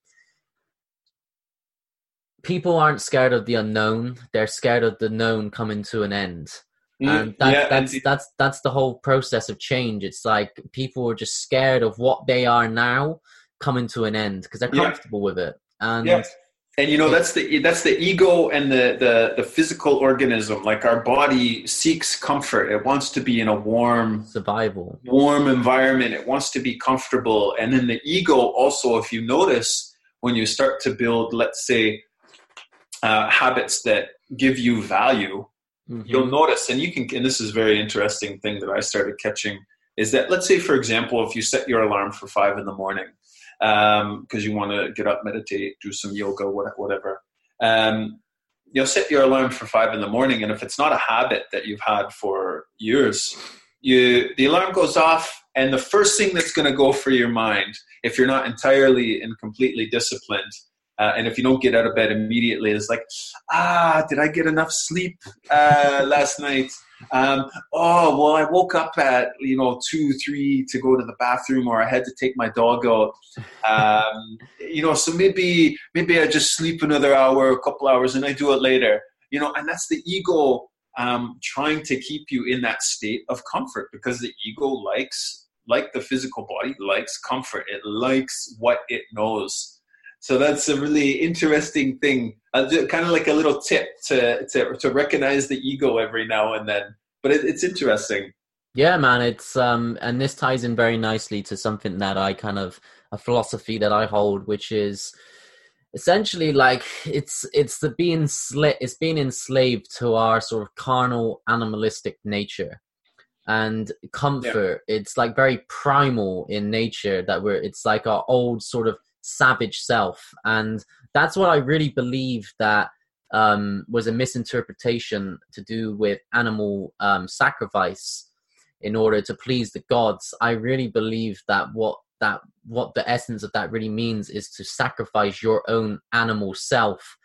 [SPEAKER 1] people aren't scared of the unknown they're scared of the known coming to an end and that,
[SPEAKER 4] Mm, yeah,
[SPEAKER 1] that's that's that's the whole process of change. It's like people are just scared of what they are now coming to an end because they're
[SPEAKER 4] Yeah.
[SPEAKER 1] comfortable with it. And
[SPEAKER 4] yeah. And you know that's the that's the ego and the, the the physical organism. Like our body seeks comfort. It wants to be in a warm
[SPEAKER 1] survival.
[SPEAKER 4] warm environment. It wants to be comfortable. And then the ego also if you notice when you start to build let's say uh, habits that give you value
[SPEAKER 1] Mhm.
[SPEAKER 4] you'll notice and you can and this is a very interesting thing that i started catching is that let's say for example if you set your alarm for five in the morning because you want to get up meditate do some yoga whatever um, you'll set your alarm for five in the morning and if it's not a habit that you've had for years you the alarm goes off and the first thing that's going to go for your mind if you're not entirely and completely disciplined uh, and if you don't get out of bed immediately it's like ah did i get enough sleep uh, last night? Um, oh well i woke up at you know two three to go to the bathroom or i had to take my dog out. Um, you know so maybe maybe i just sleep another hour a couple hours and i do it later. You know and that's the ego um, trying to keep you in that state of comfort because the ego likes like the physical body likes comfort. It likes what it knows so that's a really interesting thing. Uh, kind of like a little tip to, to to recognize the ego every now and then. But it, it's interesting.
[SPEAKER 1] Yeah, man, it's um and this ties in very nicely to something that I kind of a philosophy that I hold which is essentially like it's it's the being sla- it's being enslaved to our sort of carnal animalistic nature. And comfort it's like very primal in nature that we're it's like our old sort of savage self. And that's what i really believe that um was a misinterpretation to do with animal um sacrifice in order to please the gods. I really believe that what that what the essence of that really means is to sacrifice your own animal self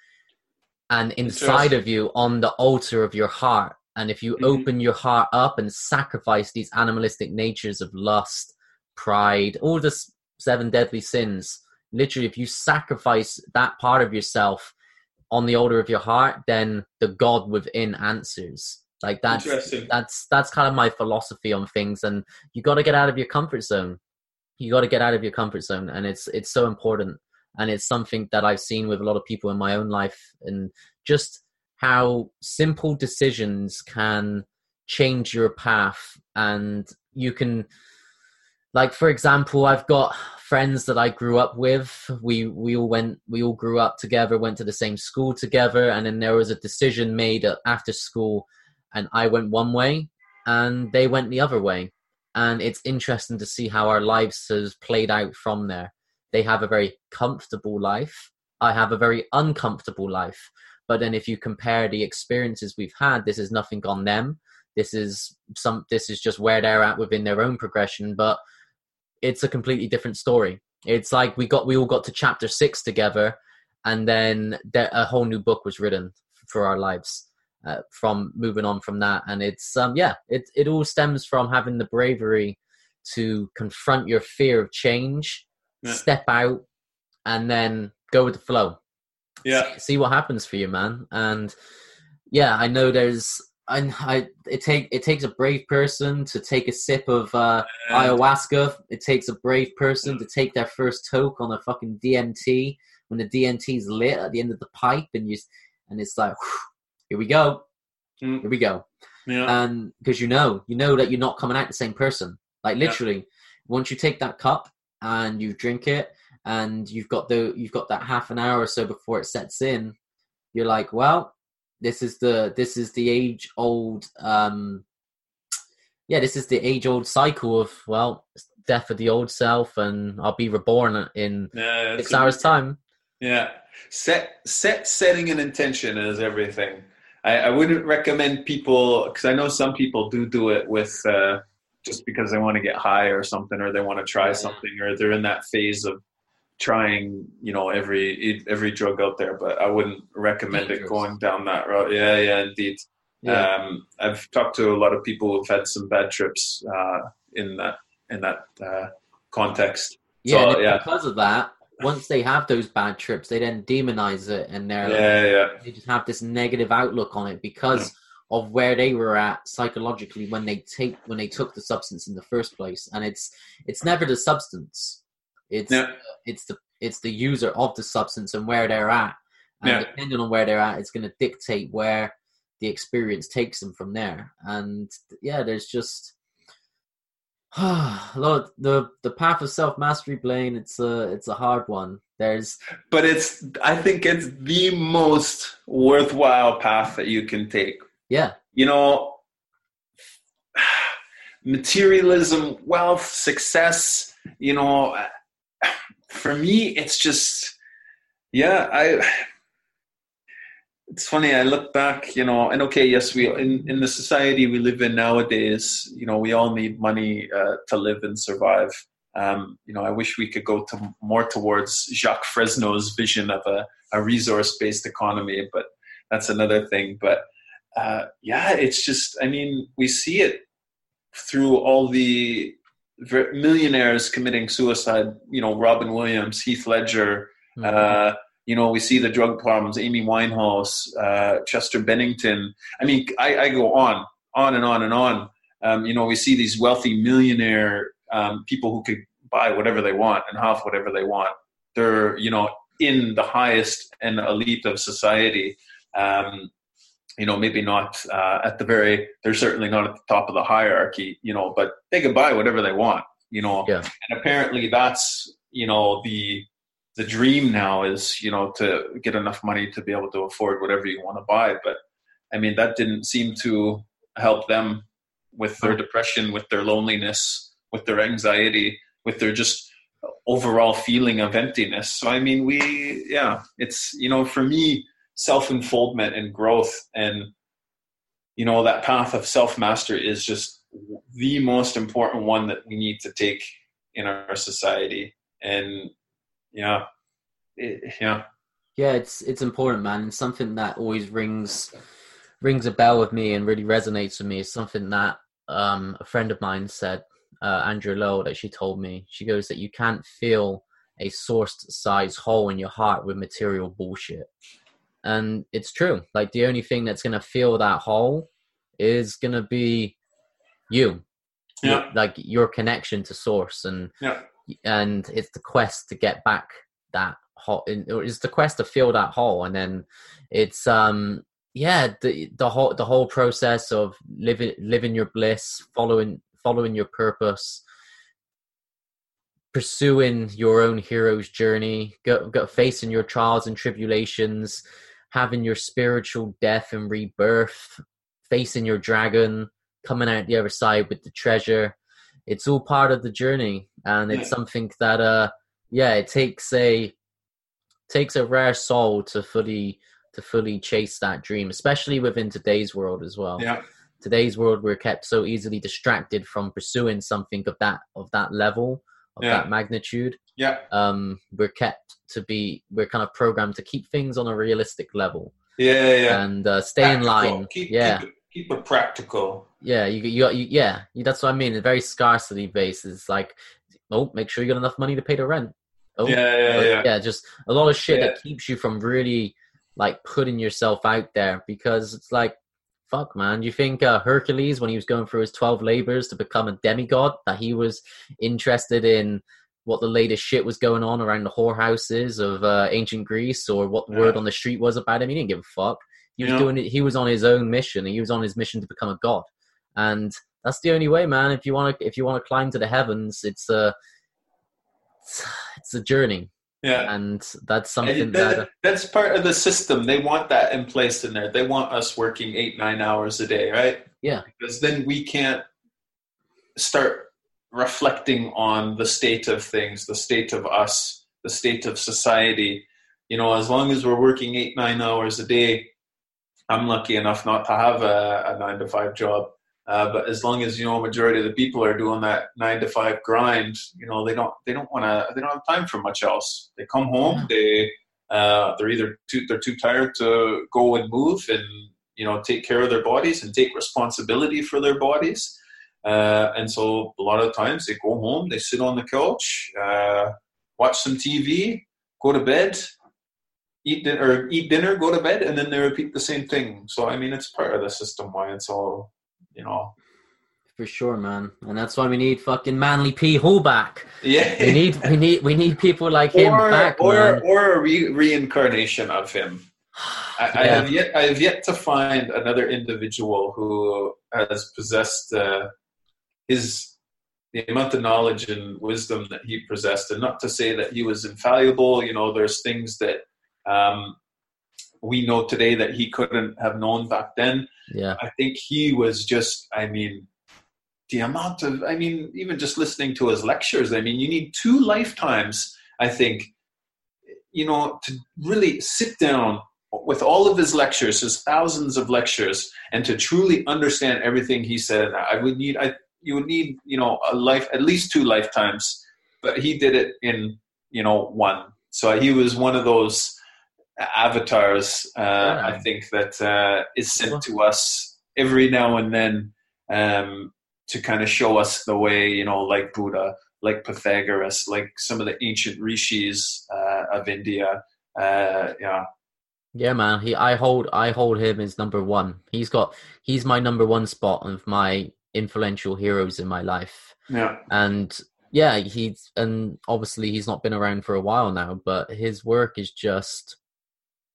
[SPEAKER 1] and inside of you on the altar of your heart. And if you
[SPEAKER 4] Mhm.
[SPEAKER 1] open your heart up and sacrifice these animalistic natures of lust pride all the seven deadly sins literally if you sacrifice that part of yourself on the altar of your heart then the god within answers like that's
[SPEAKER 4] Interesting.
[SPEAKER 1] that's that's kind of my philosophy on things and you got to get out of your comfort zone you got to get out of your comfort zone and it's it's so important and it's something that i've seen with a lot of people in my own life and just how simple decisions can change your path and you can like for example i've got friends that i grew up with. We we all went we all grew up together went to the same school together and then there was a decision made after school and i went one way and they went the other way. And it's interesting to see how our lives has played out from there. They have a very comfortable life. I have a very uncomfortable life. But then if you compare the experiences we've had this is nothing on them. This is some this is just where they're at within their own progression. But it's a completely different story. It's like we got we all got to chapter six together and then there, a whole new book was written for our lives uh, from moving on from that. And it's um yeah it it all stems from having the bravery to confront your fear of change
[SPEAKER 4] Yeah.
[SPEAKER 1] step out and then go with the flow.
[SPEAKER 4] Yeah.
[SPEAKER 1] See what happens for you man. And yeah i know there's I, I it take it takes a brave person to take a sip of uh, ayahuasca. It takes a brave person to take their first toke on a fucking DMT when the DMT's lit at the end of the pipe, and you and it's like, whew, here we go,
[SPEAKER 4] Mm.
[SPEAKER 1] here we go,
[SPEAKER 4] yeah
[SPEAKER 1] and because you know, you know that you're not coming out the same person. Like
[SPEAKER 4] Yeah.
[SPEAKER 1] literally, once you take that cup and you drink it, and you've got the you've got that half an hour or so before it sets in, you're like, well, this is the this is the age old um yeah, this is the age old cycle of well, death of the old self and I'll be reborn in
[SPEAKER 4] Yeah,
[SPEAKER 1] six hours time.
[SPEAKER 4] Yeah, set set setting an intention is everything. I, I wouldn't recommend people because I know some people do do it with uh, just because they want to get high or something, or they want to try
[SPEAKER 1] Yeah.
[SPEAKER 4] something, or they're in that phase of trying, you know, every every drug out there. But I wouldn't recommend it going down that route. Yeah, yeah, indeed.
[SPEAKER 1] Yeah.
[SPEAKER 4] Um, I've talked to a lot of people who've had some bad trips uh, in that in that uh, context.
[SPEAKER 1] Yeah,
[SPEAKER 4] So, yeah.
[SPEAKER 1] because of that, once they have those bad trips, they then demonize it and they're
[SPEAKER 4] Yeah, yeah,
[SPEAKER 1] they just have this negative outlook on it because of where they were at psychologically when they take when they took the substance in the first place. And it's it's never the substance. It's
[SPEAKER 4] yeah.
[SPEAKER 1] it's the it's the user of the substance and where they're at. And
[SPEAKER 4] Yeah.
[SPEAKER 1] depending on where they're at, it's going to dictate where the experience takes them from there. And yeah, there's just of the the path of self mastery, Blaine. It's a it's a hard one. There's
[SPEAKER 4] but it's i think it's the most worthwhile path that you can take
[SPEAKER 1] yeah
[SPEAKER 4] you know materialism wealth success you know for me it's just yeah i it's funny i look back you know and okay yes we in, in the society we live in nowadays you know we all need money uh, to live and survive. Um, you know i wish we could go to more towards Jacque Fresco's vision of a, a resource-based economy but that's another thing. But uh, yeah it's just i mean we see it through all the millionaires committing suicide you know robin williams heath ledger
[SPEAKER 1] Mhm.
[SPEAKER 4] uh, you know, we see the drug problems, Amy Winehouse, uh, Chester Bennington. I mean, I, I go on, on and on and on. Um, you know, we see these wealthy millionaire um, people who could buy whatever they want and have whatever they want. They're, you know, in the highest and elite of society. Um, you know, maybe not uh, at the very, they're certainly not at the top of the hierarchy, you know, but they can buy whatever they want, you know.
[SPEAKER 1] Yeah.
[SPEAKER 4] And apparently that's, you know, the, the dream now is you know to get enough money to be able to afford whatever you want to buy but i mean that didn't seem to help them with their depression with their loneliness with their anxiety with their just overall feeling of emptiness so i mean we yeah it's you know for me self-unfoldment and growth and you know that path of self-mastery is just the most important one that we need to take in our society. And yeah it, yeah.
[SPEAKER 1] Yeah, it's it's important, man, and something that always rings rings a bell with me and really resonates with me is something that um, a friend of mine said, uh, Andrew Lowe, that she told me. She goes that you can't fill a sourced size hole in your heart with material bullshit, and it's true. Like the only thing that's gonna fill that hole is gonna be you,
[SPEAKER 4] yeah.
[SPEAKER 1] Like your connection to source, and
[SPEAKER 4] yeah.
[SPEAKER 1] and it's the quest to get back that hole it's the quest to fill that hole. And then it's um yeah the the whole the whole process of living living your bliss following following your purpose pursuing your own hero's journey go, go facing your trials and tribulations having your spiritual death and rebirth facing your dragon coming out the other side with the treasure. It's all part of the journey and it's
[SPEAKER 4] Yeah.
[SPEAKER 1] something that uh yeah it takes a takes a rare soul to fully to fully chase that dream especially within today's world as well.
[SPEAKER 4] Yeah.
[SPEAKER 1] Today's world we're kept so easily distracted from pursuing something of that of that level of
[SPEAKER 4] Yeah.
[SPEAKER 1] that magnitude
[SPEAKER 4] yeah
[SPEAKER 1] um we're kept to be we're kind of programmed to keep things on a realistic level
[SPEAKER 4] yeah yeah
[SPEAKER 1] and uh, stay in line
[SPEAKER 4] keep,
[SPEAKER 1] yeah
[SPEAKER 4] keep, it, keep it practical
[SPEAKER 1] yeah, you you, you yeah, you, that's what I mean. A very scarcity based. It's like, oh, make sure you got enough money to pay the rent. Oh,
[SPEAKER 4] yeah yeah
[SPEAKER 1] uh,
[SPEAKER 4] yeah
[SPEAKER 1] just a lot of shit
[SPEAKER 4] Yeah.
[SPEAKER 1] that keeps you from really like putting yourself out there because it's like, fuck, man. You think uh, Hercules, when he was going through his twelve labors to become a demigod, that he was interested in what the latest shit was going on around the whorehouses of uh, ancient Greece or what
[SPEAKER 4] Yeah.
[SPEAKER 1] word on the street was about him? He didn't give a fuck. He was
[SPEAKER 4] Yeah.
[SPEAKER 1] doing it. He was on his own mission. He was on his mission to become a god and that's the only way man if you want to if you want to climb to the heavens it's a it's, it's a journey
[SPEAKER 4] Yeah.
[SPEAKER 1] and that's something
[SPEAKER 4] And
[SPEAKER 1] that,
[SPEAKER 4] that, that's part of the system. They want that in place in there. They want us working eight, nine hours a day, right?
[SPEAKER 1] Yeah.
[SPEAKER 4] Because then we can't start reflecting on the state of things, the state of us, the state of society. You know, as long as we're working eight, nine hours a day, I'm lucky enough not to have a, a nine to five job. Uh, but as long as you know, a majority of the people are doing that nine to five grind, you know, they don't they don't want to they don't have time for much else. They come home, they uh, they're either too they're too tired to go and move and you know take care of their bodies and take responsibility for their bodies. Uh, and so a lot of times they go home, they sit on the couch, uh, watch some TV, go to bed, eat din- or eat dinner, go to bed, and then they repeat the same thing. So I mean, it's part of the system why it's all you know.
[SPEAKER 1] for sure, man. And that's why we need fucking Manly P Hall back.
[SPEAKER 4] Yeah,
[SPEAKER 1] We need we need we need people like him
[SPEAKER 4] or
[SPEAKER 1] back,
[SPEAKER 4] or
[SPEAKER 1] man.
[SPEAKER 4] or a re- reincarnation of him. I, I have yet I have yet to find another individual who has possessed uh, his the amount of knowledge and wisdom that he possessed, and not to say that he was infallible. You know, there's things that um, we know today that he couldn't have known back then.
[SPEAKER 1] Yeah,
[SPEAKER 4] I think he was just, I mean, the amount of, I mean, even just listening to his lectures, I mean, you need two lifetimes, I think, you know, to really sit down with all of his lectures, his thousands of lectures, and to truly understand everything he said. I would need, I, you would need, you know, a life, at least two lifetimes, but he did it in, you know, one. So he was one of those avatars, uh,
[SPEAKER 1] Yeah.
[SPEAKER 4] I think, that uh, is sent to us every now and then um, to kind of show us the way, you know, like Buddha, like Pythagoras, like some of the ancient rishis uh, of India. Uh, yeah,
[SPEAKER 1] yeah, man. He, I hold, I hold him as number one. He's got, he's my number one spot of my influential heroes in my life.
[SPEAKER 4] yeah,
[SPEAKER 1] and yeah he's and obviously he's not been around for a while now but his work is just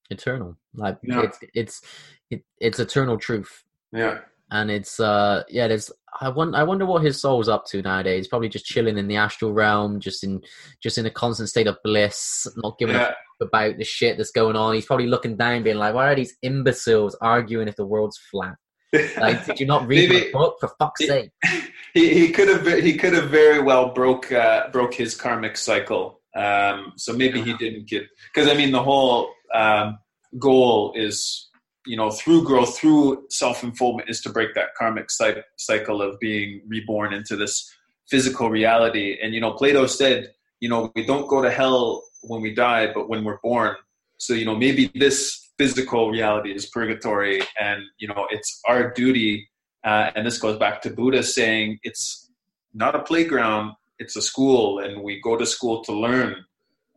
[SPEAKER 1] eternal like
[SPEAKER 4] Yeah.
[SPEAKER 1] it's it's it, it's eternal truth
[SPEAKER 4] yeah.
[SPEAKER 1] and it's uh yeah there's i wonder i wonder what his soul's up to nowadays probably just chilling in the astral realm just in just in a constant state of bliss not giving a
[SPEAKER 4] yeah.
[SPEAKER 1] f- about the shit that's going on he's probably looking down being like why are these imbeciles arguing if the world's flat like did you not read
[SPEAKER 4] Maybe-
[SPEAKER 1] my book for fuck's sake
[SPEAKER 4] he, he could have he could have very well broke uh, broke his karmic cycle. Um, so maybe he didn't get because I mean the whole um, goal is you know through growth through self unfoldment is to break that karmic cy- cycle of being reborn into this physical reality. And you know Plato said you know we don't go to hell when we die, but when we're born. So you know maybe this physical reality is purgatory, and you know it's our duty uh, and this goes back to Buddha saying it's not a playground, it's a school, and we go to school to learn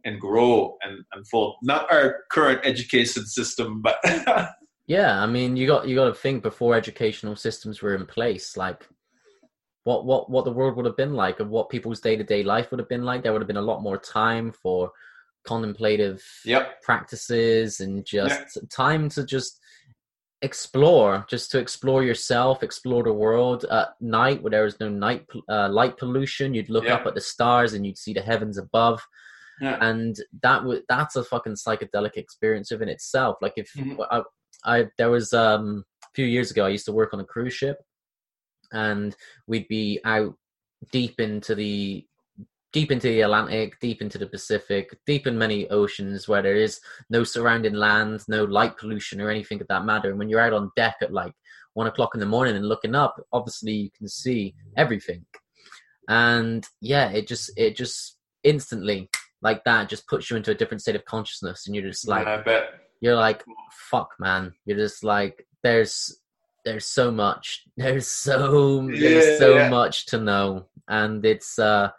[SPEAKER 4] and grow and unfold. Not our current education system, but
[SPEAKER 1] Yeah, I mean, you got you got to think before educational systems were in place, like what what what the world would have been like, and what people's day to day life would have been like. There would have been a lot more time for contemplative
[SPEAKER 4] yep,
[SPEAKER 1] practices and just time to just explore, just to explore yourself, explore the world at night where there was no night uh, light pollution. You'd look
[SPEAKER 4] Yeah.
[SPEAKER 1] up at the stars and you'd see the heavens above
[SPEAKER 4] yeah,
[SPEAKER 1] and that would that's a fucking psychedelic experience within itself. Like if
[SPEAKER 4] Mhm.
[SPEAKER 1] I, I there was um a few years ago i used to work on a cruise ship and we'd be out deep into the deep into the atlantic deep into the pacific deep in many oceans where there is no surrounding land no light pollution or anything of that matter. And when you're out on deck at like one o'clock in the morning and looking up obviously you can see everything. And yeah it just it just instantly like that just puts you into a different state of consciousness and you're just like
[SPEAKER 4] I bet.
[SPEAKER 1] you're like fuck man you're just like there's there's so much there's so there's
[SPEAKER 4] Yeah,
[SPEAKER 1] so
[SPEAKER 4] yeah.
[SPEAKER 1] much to know and it's uh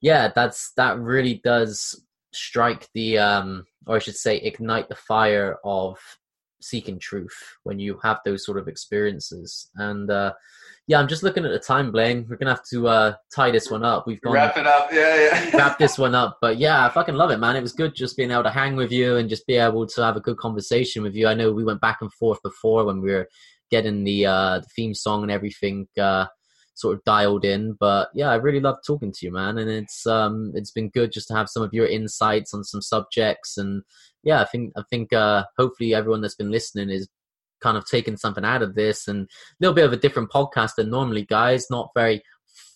[SPEAKER 1] yeah that's that really does strike the um or i should say ignite the fire of seeking truth when you have those sort of experiences and uh yeah i'm just looking at the time blaine we're gonna have to uh tie this one up we've gone
[SPEAKER 4] Wrap it up. Yeah, yeah.
[SPEAKER 1] wrap this one up. But yeah, I fucking love it, man. It was good just being able to hang with you and just be able to have a good conversation with you. I know we went back and forth before when we were getting the uh the theme song and everything uh sort of dialed in. But yeah, I really love talking to you, man, and it's um it's been good just to have some of your insights on some subjects, and yeah, I think I think uh, hopefully everyone that's been listening is kind of taking something out of this and a little bit of a different podcast than normally, guys. Not very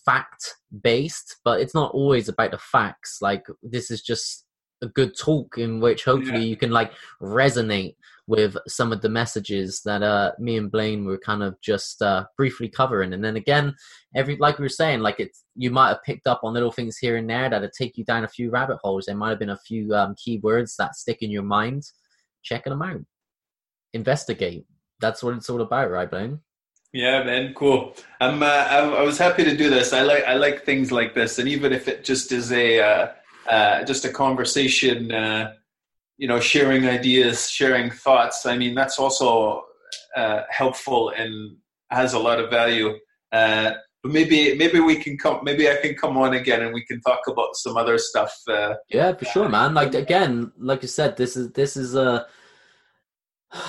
[SPEAKER 1] fact based, but it's not always about the facts. Like this is just a good talk in which hopefully yeah. you can like resonate with some of the messages that uh me and Blaine were kind of just uh briefly covering and then again every like we were saying like it's you might have picked up on little things here and there that'll take you down a few rabbit holes there might have been a few um keywords that stick in your mind checking them out investigate that's what it's all about right Blaine
[SPEAKER 4] yeah, man, cool. I'm, uh, I, I was happy to do this. I like I like things like this, and even if it just is a uh, uh, just a conversation, uh, you know, sharing ideas, sharing thoughts. I mean, that's also uh, helpful and has a lot of value. Uh, but maybe maybe we can come. Maybe I can come on again, and we can talk about some other stuff.
[SPEAKER 1] yeah, for sure, man. Like again, like you said, this is this is a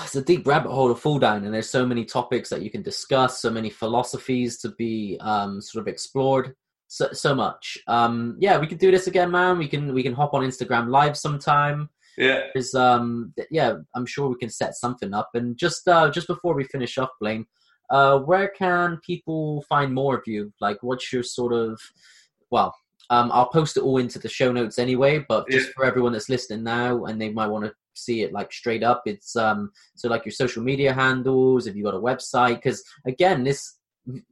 [SPEAKER 1] it's a deep rabbit hole to fall down, and there's so many topics that you can discuss, so many philosophies to be um, sort of explored, so, so much. Um, yeah, we could do this again, man. We can we can hop on Instagram live sometime.
[SPEAKER 4] Yeah,
[SPEAKER 1] there's um, yeah, I'm sure we can set something up. And just uh, just before we finish off, Blaine, uh, where can people find more of you? Like, what's your sort of well? Um, I'll post it all into the show notes anyway, but just yeah. for everyone that's listening now and they might want to see it like straight up. It's um so like your social media handles, if you got a website, because again, this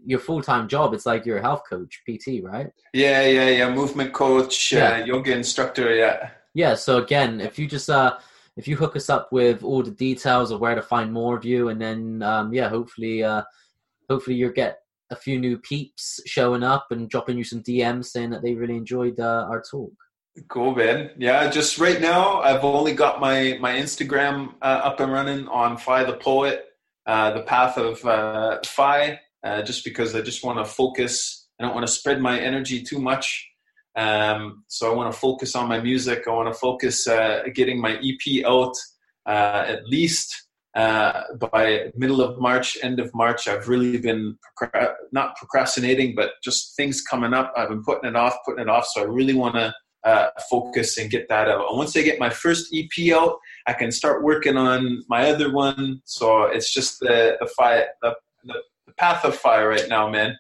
[SPEAKER 1] your full time job. It's like you're a health coach, PT, right?
[SPEAKER 4] Yeah, yeah, yeah. Movement coach, uh, yeah. Uh, yoga instructor. Yeah.
[SPEAKER 1] Yeah. So again, if you just uh if you hook us up with all the details of where to find more of you, and then um yeah, hopefully uh hopefully you'll get a few new peeps showing up and dropping you some DMs saying that they really enjoyed uh, our talk.
[SPEAKER 4] Cool, man. Yeah, just right now, I've only got my my Instagram uh, up and running on Phi the Poet, uh, the path of uh, Phi, uh, just because I just want to focus. I don't want to spread my energy too much. Um, so I want to focus on my music. I want to focus uh, getting my EP out uh, at least uh, by middle of March, end of March. I've really been procra- not procrastinating, but just things coming up. I've been putting it off, putting it off. So I really want to uh, focus and get that out. And once I get my first EP out, I can start working on my other one. So it's just the the Phi, the, the, the path of Phi right now, man.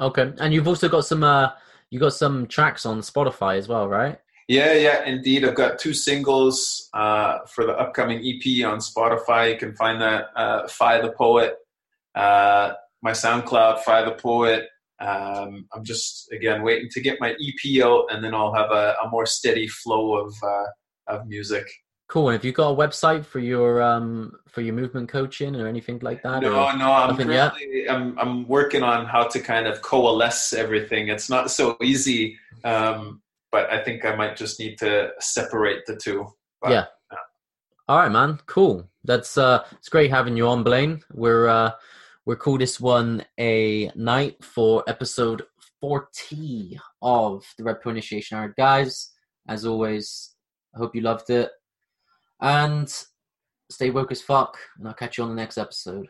[SPEAKER 1] Okay, and you've also got some uh, you got some tracks on Spotify as well, right?
[SPEAKER 4] Yeah, yeah, indeed. I've got two singles uh, for the upcoming EP on Spotify. You can find that uh, Phi the Poet. Uh, my SoundCloud, Phi the Poet. Um, I'm just again waiting to get my EP out, and then I'll have a, a more steady flow of uh, of music.
[SPEAKER 1] Cool. And have you got a website for your um for your movement coaching or anything like that?
[SPEAKER 4] No, no. I'm currently, I'm I'm working on how to kind of coalesce everything. It's not so easy, um, but I think I might just need to separate the two. But,
[SPEAKER 1] yeah. yeah. All right, man. Cool. That's uh, it's great having you on, Blaine. We're uh we call this one a night for episode 40 of the Red Pill Initiation Hour. Guys, as always, I hope you loved it. And stay woke as fuck, and I'll catch you on the next episode.